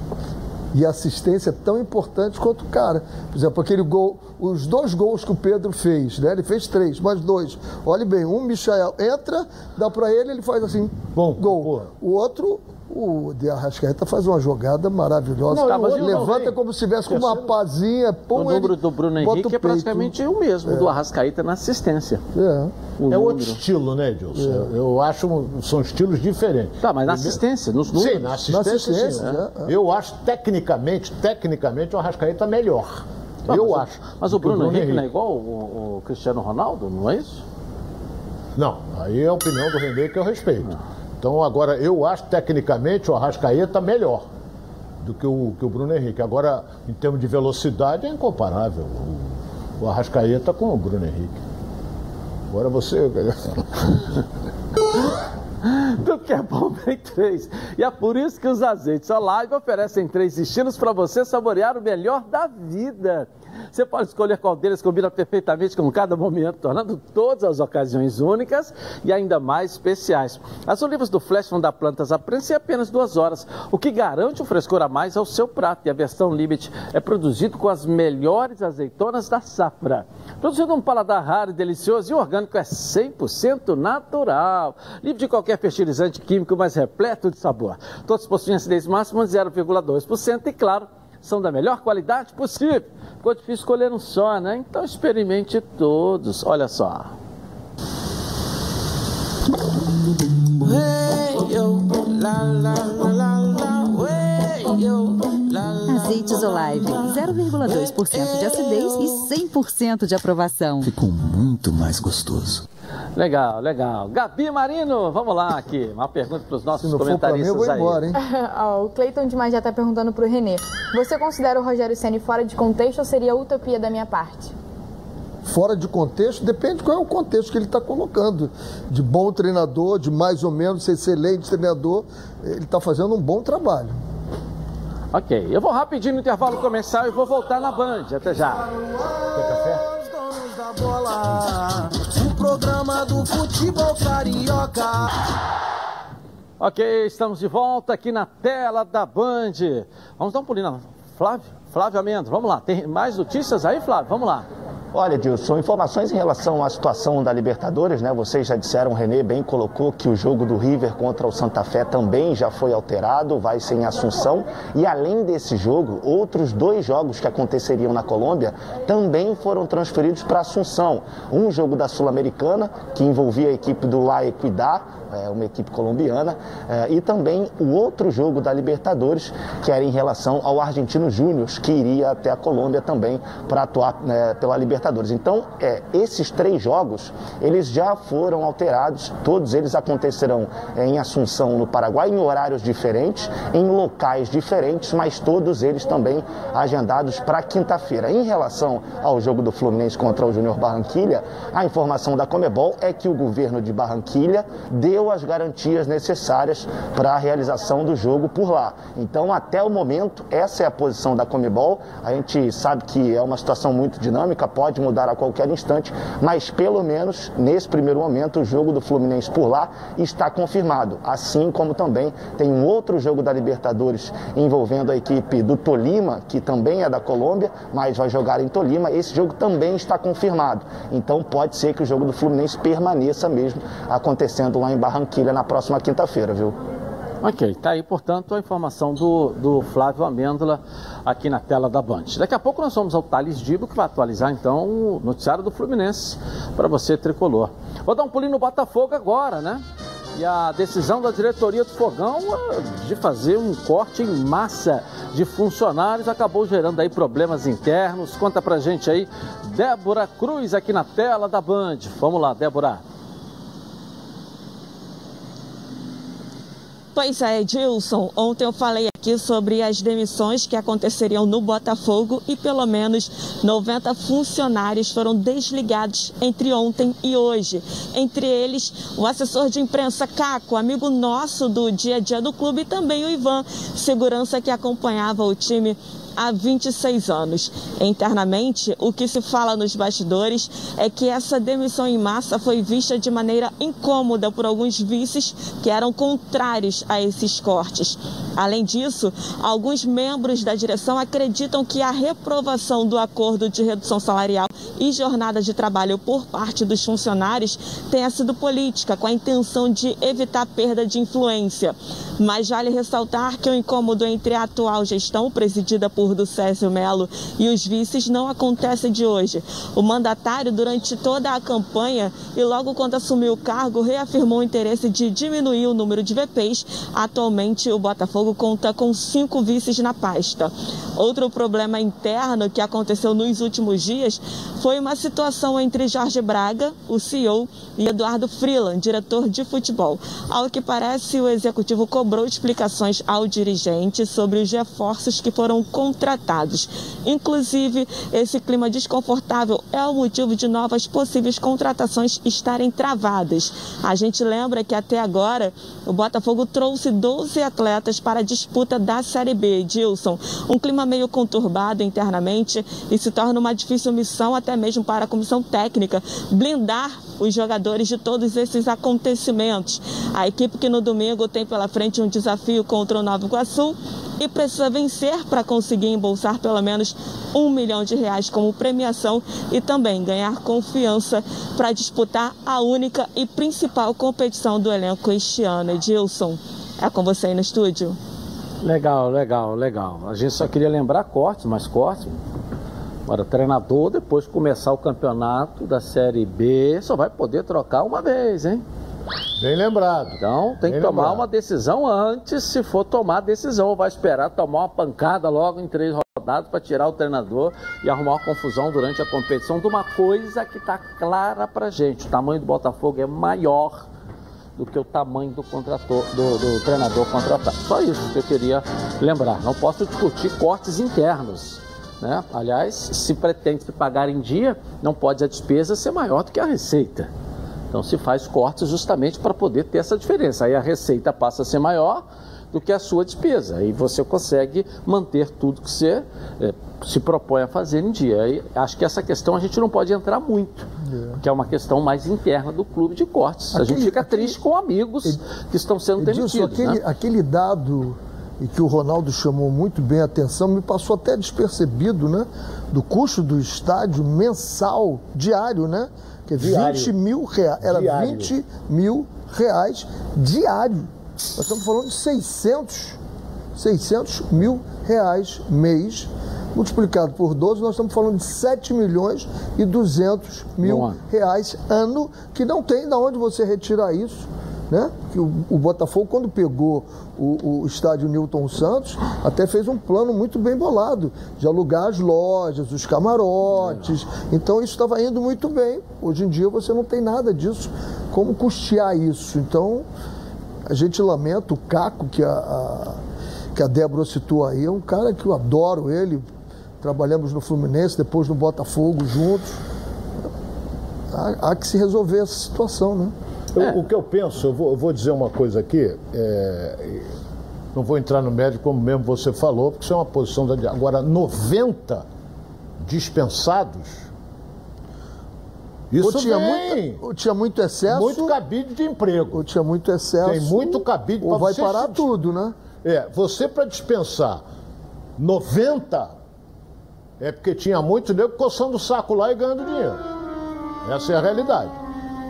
E a assistência é tão importante quanto o cara. Por exemplo, aquele gol, os dois gols que o Pedro fez, né? Ele fez três, mais dois. Olhe bem, um Michael entra, dá pra ele, ele faz assim, Bom, gol. porra. O outro, o de Arrascaeta faz uma jogada maravilhosa. Não, o outro Levanta também. como se tivesse com uma pazinha, O põe número do Bruno Henrique o é praticamente o mesmo do Arrascaeta na assistência. É. O É outro estilo, né, Edilson? Eu, eu acho são estilos diferentes. Tá, mas na assistência, nos números. Sim, na assistência, Na assistência, sim. é, é. Eu acho tecnicamente, tecnicamente o Arrascaeta melhor. Tá, eu mas acho. Mas o que Bruno, Henrique, não é igual o, o Cristiano Ronaldo, não é isso? Não, aí é a opinião do Renê que eu respeito. Então agora eu acho tecnicamente o Arrascaeta melhor do que o, que o Bruno Henrique. Agora, em termos de velocidade, é incomparável o, o Arrascaeta com o Bruno Henrique. Agora você. Tudo que é bom tem três. E é por isso que os azeites Olive oferecem três estilos para você saborear o melhor da vida. Você pode escolher qual deles combina perfeitamente com cada momento, tornando todas as ocasiões únicas e ainda mais especiais. As olivas do Flash vão dar plantas a prensa em apenas duas horas, o que garante um frescor a mais ao seu prato. E a versão Limit é produzido com as melhores azeitonas da safra. Produzido um paladar raro e delicioso e orgânico é 100% natural. Livre de qualquer fertilizante químico, mas repleto de sabor. Todos possuem acidez máxima de 0,2% e, claro, são da melhor qualidade possível. Ficou difícil escolher um só, né? Então experimente todos. Olha só. Azeites Olive, 0,2% de acidez e 100% de aprovação. Ficou muito mais gostoso. Legal, legal. Gabi Marino, vamos lá aqui. Uma pergunta para os nossos Se não for pra mim, eu comentaristas vou aí. embora, hein? Ó, o Cleiton de Magé tá perguntando pro Renê. Você considera o Rogério Ceni fora de contexto ou seria utopia da minha parte? Fora de contexto, depende qual é o contexto que ele está colocando. De bom treinador, de mais ou menos ser excelente treinador, ele está fazendo um bom trabalho. Ok, eu vou rapidinho no intervalo comercial e vou voltar na Band. Até já. O programa do futebol carioca. Ok, estamos de volta aqui na tela da Band. Vamos dar um pulinho Flávio, Flávio Amendo, vamos lá. Tem mais notícias aí, Flávio? Vamos lá. Olha, Dilson, informações em relação à situação da Libertadores, né? Vocês já disseram, o Renê bem colocou que o jogo do River contra o Santa Fé também já foi alterado, vai ser em Assunção. E além desse jogo, outros dois jogos que aconteceriam na Colômbia também foram transferidos para Assunção. Um jogo da Sul-Americana, que envolvia a equipe do La Equidad, é, uma equipe colombiana, é, e também o outro jogo da Libertadores, que era em relação ao Argentino Júnior, que iria até a Colômbia também para atuar né, pela Libertadores. Então, é, esses três jogos, eles já foram alterados, todos eles acontecerão em Assunção, no Paraguai, em horários diferentes, em locais diferentes, mas todos eles também agendados para quinta-feira. Em relação ao jogo do Fluminense contra o Júnior Barranquilha, a informação da Comebol é que o governo de Barranquilha deu as garantias necessárias para a realização do jogo por lá. Então, até o momento, essa é a posição da Comebol. A gente sabe que é uma situação muito dinâmica, pode mudar a qualquer instante, mas pelo menos nesse primeiro momento o jogo do Fluminense por lá está confirmado, assim como também tem um outro jogo da Libertadores envolvendo a equipe do Tolima, que também é da Colômbia, mas vai jogar em Tolima. Esse jogo também está confirmado. Então pode ser que o jogo do Fluminense permaneça mesmo acontecendo lá em Barranquilha na próxima quinta-feira, viu? Ok, tá aí, portanto, a informação do, do Flávio Amêndola aqui na tela da Band. Daqui a pouco nós vamos ao Thales Dibo, que vai atualizar então o noticiário do Fluminense para você, tricolor. Vou dar um pulinho no Botafogo agora, né? E a decisão da diretoria do Fogão de fazer um corte em massa de funcionários acabou gerando aí problemas internos. Conta pra gente aí, Débora Cruz aqui na tela da Band. Vamos lá, Débora. Pois é, Edilson. Ontem eu falei aqui sobre as demissões que aconteceriam no Botafogo e pelo menos 90 funcionários foram desligados entre ontem e hoje. Entre eles, o assessor de imprensa Caco, amigo nosso do dia a dia do clube, e também o Ivan, segurança que acompanhava o time há 26 anos. Internamente, o que se fala nos bastidores é que essa demissão em massa foi vista de maneira incômoda por alguns vices que eram contrários a esses cortes. Além disso, alguns membros da direção acreditam que a reprovação do acordo de redução salarial e jornada de trabalho por parte dos funcionários tenha sido política, com a intenção de evitar perda de influência. Mas vale ressaltar que o incômodo entre a atual gestão, presidida por do Césio Melo, e os vices não acontece de hoje. O mandatário, durante toda a campanha e logo quando assumiu o cargo, reafirmou o interesse de diminuir o número de VPs. Atualmente, o Botafogo conta com cinco vices na pasta. Outro problema interno que aconteceu nos últimos dias foi uma situação entre Jorge Braga, o CEO, e Eduardo Freeland, diretor de futebol. Ao que parece, o executivo cobrou explicações ao dirigente sobre os reforços que foram contratados. Inclusive, esse clima desconfortável é o motivo de novas possíveis contratações estarem travadas. A gente lembra que até agora o Botafogo trouxe 12 atletas para a disputa da Série B, Dilson. Um clima meio conturbado internamente e se torna uma difícil missão até mesmo para a comissão técnica blindar os jogadores de todos esses acontecimentos. A equipe que no domingo tem pela frente um desafio contra o Nova Iguaçu e precisa vencer para conseguir embolsar pelo menos um milhão de reais como premiação e também ganhar confiança para disputar a única e principal competição do elenco este ano. Edilson, é com você aí no estúdio. Legal, legal, legal. A gente só queria lembrar cortes, mas cortes. Agora, treinador, depois de começar o campeonato da Série B, só vai poder trocar uma vez, hein? Bem lembrado. Então tem que tomar lembrado. uma decisão antes, se for tomar a decisão. Ou vai esperar tomar uma pancada logo em três rodadas para tirar o treinador e arrumar uma confusão durante a competição de uma coisa que está clara pra gente. O tamanho do Botafogo é maior do que o tamanho do, contrator, do, do treinador contratado. Só isso que eu queria lembrar. Não posso discutir cortes internos. Né? Aliás, se pretende se pagar em dia, não pode a despesa ser maior do que a receita. Então se faz cortes justamente para poder ter essa diferença. Aí a receita passa a ser maior do que a sua despesa. Aí você consegue manter tudo que você eh, se propõe a fazer em dia. Aí acho que essa questão a gente não pode entrar muito, que é uma questão mais interna do clube de cortes. a gente Aquele- fica triste com amigos que estão sendo demitidos. aquele, né? aquele dado e que o Ronaldo chamou muito bem a atenção, me passou até despercebido, né? Do custo do estádio mensal, diário, né? Que é Diário. 20 mil reais. Era Diário. 20 mil reais diário. Nós estamos falando de 600, 600 mil reais mês. Multiplicado por 12, nós estamos falando de 7 milhões e 200 mil ano. reais ano, que não tem de onde você retirar isso. Né? Que o, o Botafogo, quando pegou o, o estádio Newton Santos, até fez um plano muito bem bolado de alugar as lojas, os camarotes. Então isso estava indo muito bem. Hoje em dia você não tem nada disso. Como custear isso? Então a gente lamenta o Caco que a, a- que a Débora citou aí. É um cara que eu adoro ele. Trabalhamos no Fluminense, depois no Botafogo juntos. Há, há que se resolver essa situação, né? Eu- O que eu penso, eu vou, eu vou dizer uma coisa aqui, é, não vou entrar no mérito como mesmo você falou, porque isso é uma posição da. Agora, 90 dispensados, Isso ou tinha, vem. muito, ou tinha muito excesso. Muito cabide de emprego. Ou tinha muito excesso. Tem muito cabide pra vai você parar tudo, né? É, você para dispensar 90 é porque tinha muito nego coçando o saco lá e ganhando dinheiro. Essa é a realidade.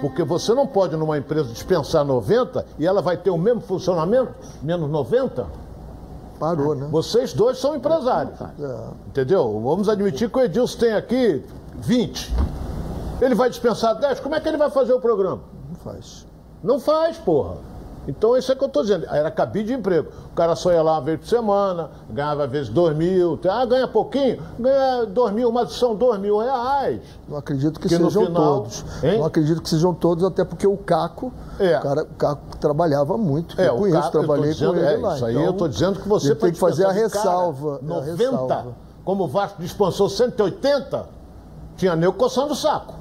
Porque você não pode numa empresa dispensar 90 e ela vai ter o mesmo funcionamento, menos 90. Parou, né? Vocês dois são empresários. Entendeu? Vamos admitir que o Edilson tem aqui 20. Ele vai dispensar 10, como é que ele vai fazer o programa? Não faz. Não faz, porra. Então isso é que eu tô dizendo. Era cabide de emprego. O cara só ia lá uma vez por semana, ganhava às vezes dois mil. Ah, ganha pouquinho? Ganha dois mil, mas são dois mil reais. Não acredito que Que sejam final- todos. Hein? Não acredito que sejam todos, até porque o Caco, É. o, cara, o Caco trabalhava muito. É, eu conheço, Caco, eu trabalhei dizendo, com ele é, lá. Isso aí Então, eu tô dizendo que você tem que fazer a de cara, ressalva. é a 90, ressalva. como o Vasco dispensou 180, tinha nego coçando o saco.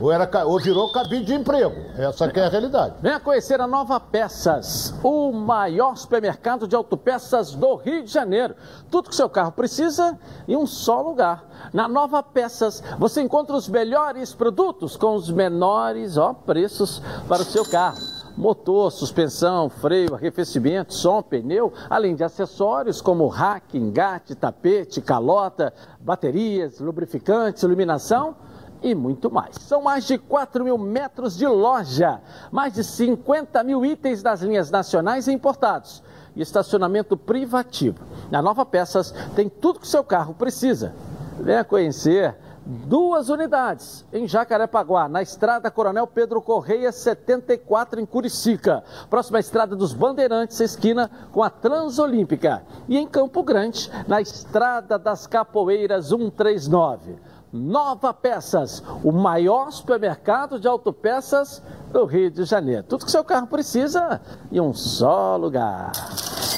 Ou, era, ou virou cabide de emprego. Essa é a realidade. Venha conhecer a Nova Peças, o maior supermercado de autopeças do Rio de Janeiro. Tudo que seu carro precisa em um só lugar. Na Nova Peças, você encontra os melhores produtos com os menores ó, preços para o seu carro. Motor, suspensão, freio, arrefecimento, som, pneu, além de acessórios como rack, engate, tapete, calota, baterias, lubrificantes, iluminação e muito mais. São mais de 4 mil metros de loja, mais de 50 mil itens das linhas nacionais e importados e estacionamento privativo. Na Nova Peças tem tudo que seu carro precisa. Venha conhecer duas unidades em Jacarepaguá, na estrada Coronel Pedro Correia 74 em Curicica, próxima à estrada dos Bandeirantes, esquina com a Transolímpica, e em Campo Grande, na estrada das Capoeiras 139. Nova Peças, o maior supermercado de autopeças do Rio de Janeiro. Tudo que seu carro precisa em um só lugar.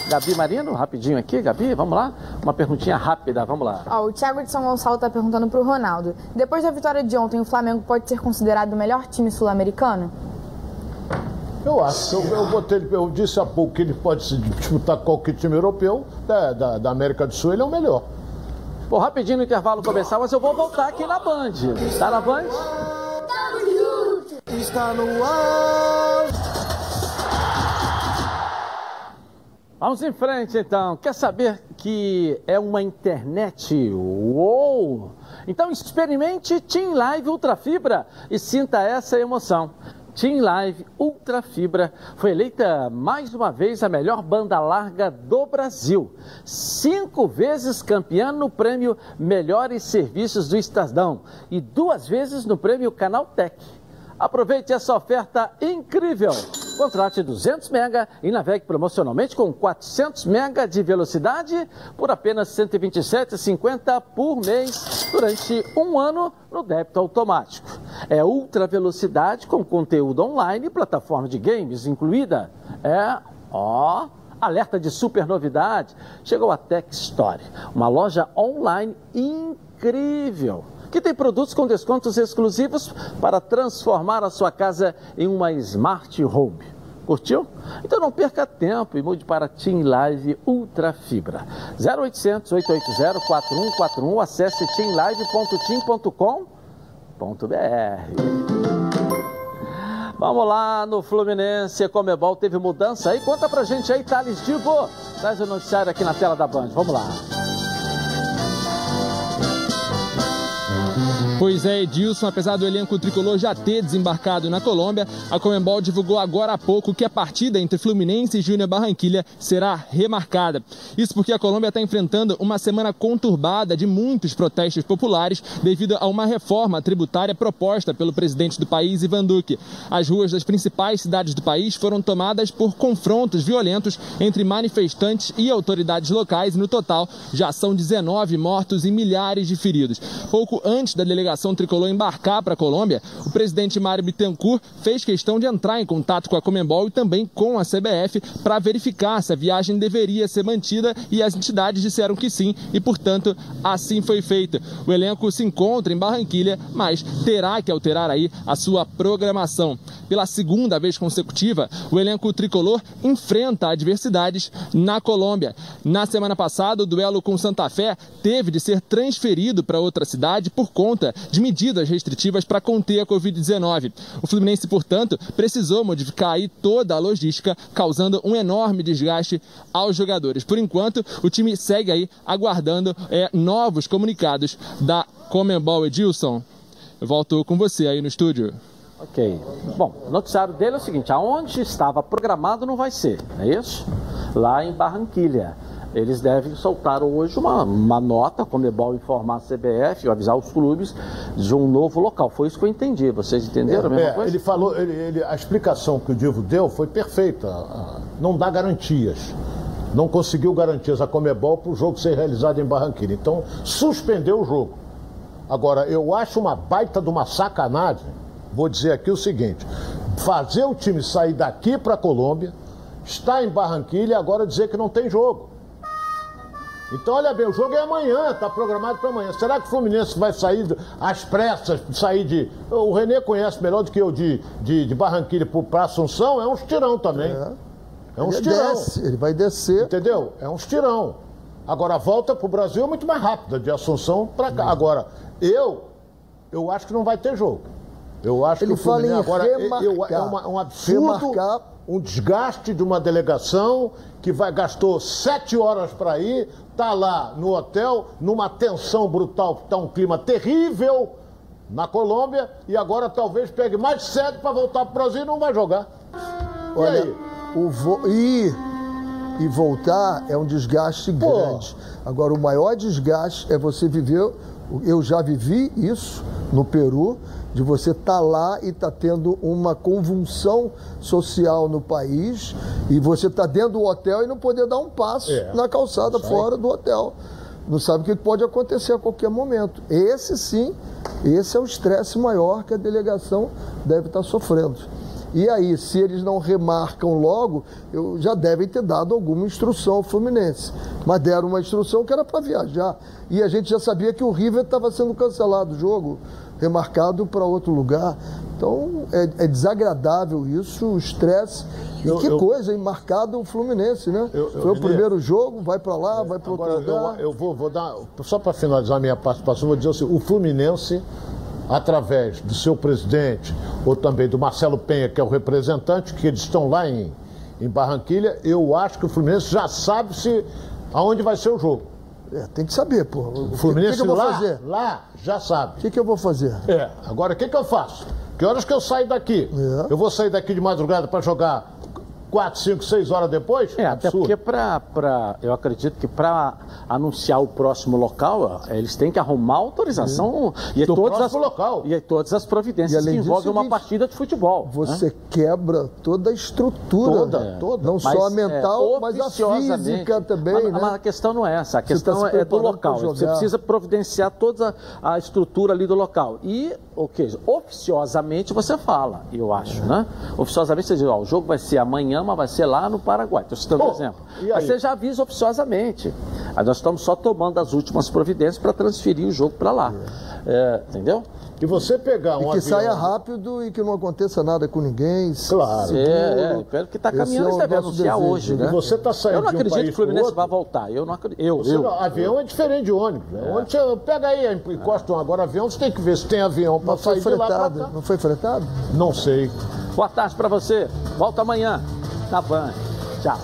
Gabi Marino, rapidinho aqui, Gabi, vamos lá? Uma perguntinha rápida, vamos lá. Ó, o Thiago de São Gonçalo está perguntando pro Ronaldo. Depois da vitória de ontem, o Flamengo pode ser considerado o melhor time sul-americano? Eu acho. Eu, eu, botei, eu disse há pouco que ele pode se disputar com qualquer time europeu da, da, da América do Sul, ele é o melhor. Vou rapidinho no intervalo começar, mas eu vou voltar aqui na Band. Tá na Band? Está no ar. Vamos em frente então. Quer saber que é uma internet? Uou! Então experimente Team Live Ultra Fibra e sinta essa emoção. Team Live Ultra Fibra foi eleita mais uma vez a melhor banda larga do Brasil. Cinco vezes campeã no prêmio Melhores Serviços do Estadão e duas vezes no prêmio Canaltech. Aproveite essa oferta incrível. Contrate 200 mega e navegue promocionalmente com 400 mega de velocidade por apenas R$ 127,50 por mês durante um ano no débito automático. É ultra velocidade com conteúdo online e plataforma de games incluída. É, ó, alerta de super novidade. Chegou a Tech Story, uma loja online incrível que tem produtos com descontos exclusivos para transformar a sua casa em uma smart home. Curtiu? Então não perca tempo e mude para Team Live Ultra Fibra. 0800 880 4141. Acesse teamlive.team.com.br. Vamos lá no Fluminense, Comebol teve mudança aí. Conta pra gente aí, Thales Divo. Traz o noticiário aqui na tela da Band. Vamos lá. Pois é, Edilson, apesar do elenco tricolor já ter desembarcado na Colômbia, a Comembol divulgou agora há pouco que a partida entre Fluminense e Júnior Barranquilha será remarcada. Isso porque a Colômbia está enfrentando uma semana conturbada de muitos protestos populares devido a uma reforma tributária proposta pelo presidente do país, Ivan Duque. As ruas das principais cidades do país foram tomadas por confrontos violentos entre manifestantes e autoridades locais no total, já são 19 mortos e milhares de feridos. Pouco antes da delegação tricolor embarcar para a Colômbia, o presidente Mário Bittencourt fez questão de entrar em contato com a Comembol e também com a CBF para verificar se a viagem deveria ser mantida e as entidades disseram que sim e, portanto, assim foi feito. O elenco se encontra em Barranquilha, mas terá que alterar aí a sua programação. Pela segunda vez consecutiva, o elenco tricolor enfrenta adversidades na Colômbia. Na semana passada, o duelo com Santa Fé teve de ser transferido para outra cidade por conta de medidas restritivas para conter a Covid-19. O Fluminense, portanto, precisou modificar aí toda a logística, causando um enorme desgaste aos jogadores. Por enquanto, o time segue aí aguardando é, novos comunicados da Comembol Edilson. Eu volto com você aí no estúdio. Ok. Bom, o noticiário dele é o seguinte: aonde estava programado não vai ser, não é isso? Lá em Barranquilha. Eles devem soltar hoje uma, uma nota, Comebol informar a CBF, avisar os clubes de um novo local. Foi isso que eu entendi. Vocês entenderam é, a mesma é, coisa? Ele falou, ele, ele, a explicação que o Divo deu foi perfeita. Não dá garantias. Não conseguiu garantias a Comebol para o jogo ser realizado em Barranquilha. Então, suspendeu o jogo. Agora, eu acho uma baita de uma sacanagem, vou dizer aqui o seguinte: fazer o time sair daqui para a Colômbia, estar em Barranquilha e agora dizer que não tem jogo. Então, olha bem, o jogo é amanhã, está programado para amanhã. Será que o Fluminense vai sair às pressas, sair de. O Renê conhece melhor do que eu de, de, de Barranquilha para Assunção, é um estirão também. É, é um ele estirão. Desce, ele vai descer. Entendeu? É um estirão. Agora, a volta para o Brasil é muito mais rápida, de Assunção para cá. Agora, eu, eu acho que não vai ter jogo. Eu acho ele que o Fluminense agora remarcar, eu, é uma, um absurdo. Remarcar um desgaste de uma delegação que vai gastou sete horas para ir, tá lá no hotel, numa tensão brutal, está um clima terrível na Colômbia, e agora talvez pegue mais sete para voltar para o Brasil e não vai jogar. Olha, o vo... ir e voltar é um desgaste Pô. grande. Agora, o maior desgaste é você viver. Eu já vivi isso no Peru de você estar tá lá e estar tá tendo uma convulsão social no país e você estar tá dentro do hotel e não poder dar um passo é, na calçada fora do hotel. Não sabe o que pode acontecer a qualquer momento. Esse sim, esse é o estresse maior que a delegação deve estar sofrendo. E aí, se eles não remarcam logo, eu, já devem ter dado alguma instrução ao Fluminense. Mas deram uma instrução que era para viajar. E a gente já sabia que o River estava sendo cancelado o jogo remarcado para outro lugar. Então é, é, desagradável isso, o estresse. E eu, que eu, coisa, hein? Marcado o Fluminense, né? Eu, Foi o primeiro jogo, vai para lá, vai para outro lugar. Eu, vou, vou dar, só para finalizar a minha participação, vou dizer assim: o Fluminense, através do seu presidente, ou também do Marcelo Penha, que é o representante, que eles estão lá em, em Barranquilha, eu acho que o Fluminense já sabe se aonde vai ser o jogo. É, tem que saber, pô. O Fluminense que, que eu vou lá, fazer? lá já sabe. O que, que eu vou fazer? É, agora o que, que eu faço? Que horas que eu saio daqui? É. Eu vou sair daqui de madrugada para jogar 4, 5, 6 horas depois? É, até porque para, eu acredito que para anunciar o próximo local, eles têm que arrumar autorização e, Do todas as, local. e todas as providências que envolvem uma partida de futebol. Você né? quebra toda a estrutura. Toda, é. toda. Não mas, só a mental, é, mas a física também. Mas, né? mas, a questão não é essa, a tá questão tá é do local. Você precisa providenciar toda a estrutura ali do local. E, o que? Oficiosamente você fala, eu acho, né? Oficiosamente você diz, ó, o jogo vai ser amanhã mas vai ser lá no Paraguai. Estou citando um exemplo. Mas você já avisa oficiosamente. Aí nós estamos só tomando as últimas providências para transferir o jogo para lá. É, entendeu? E você pegar um e que avião... saia rápido e que não aconteça nada com ninguém. Claro. É, é, pelo que está caminhando, eles devem anunciar desejo, hoje, né? E você está saindo Eu não acredito um que o Fluminense vai voltar. Eu não acredito. Eu, você eu. Não, avião é diferente de ônibus. Né? É. Você pega aí, encosta um agora avião, você tem que ver se tem avião para sair fretado, de lá Não foi fretado? Não sei. Boa tarde para você. Volta amanhã na Band. Tchau.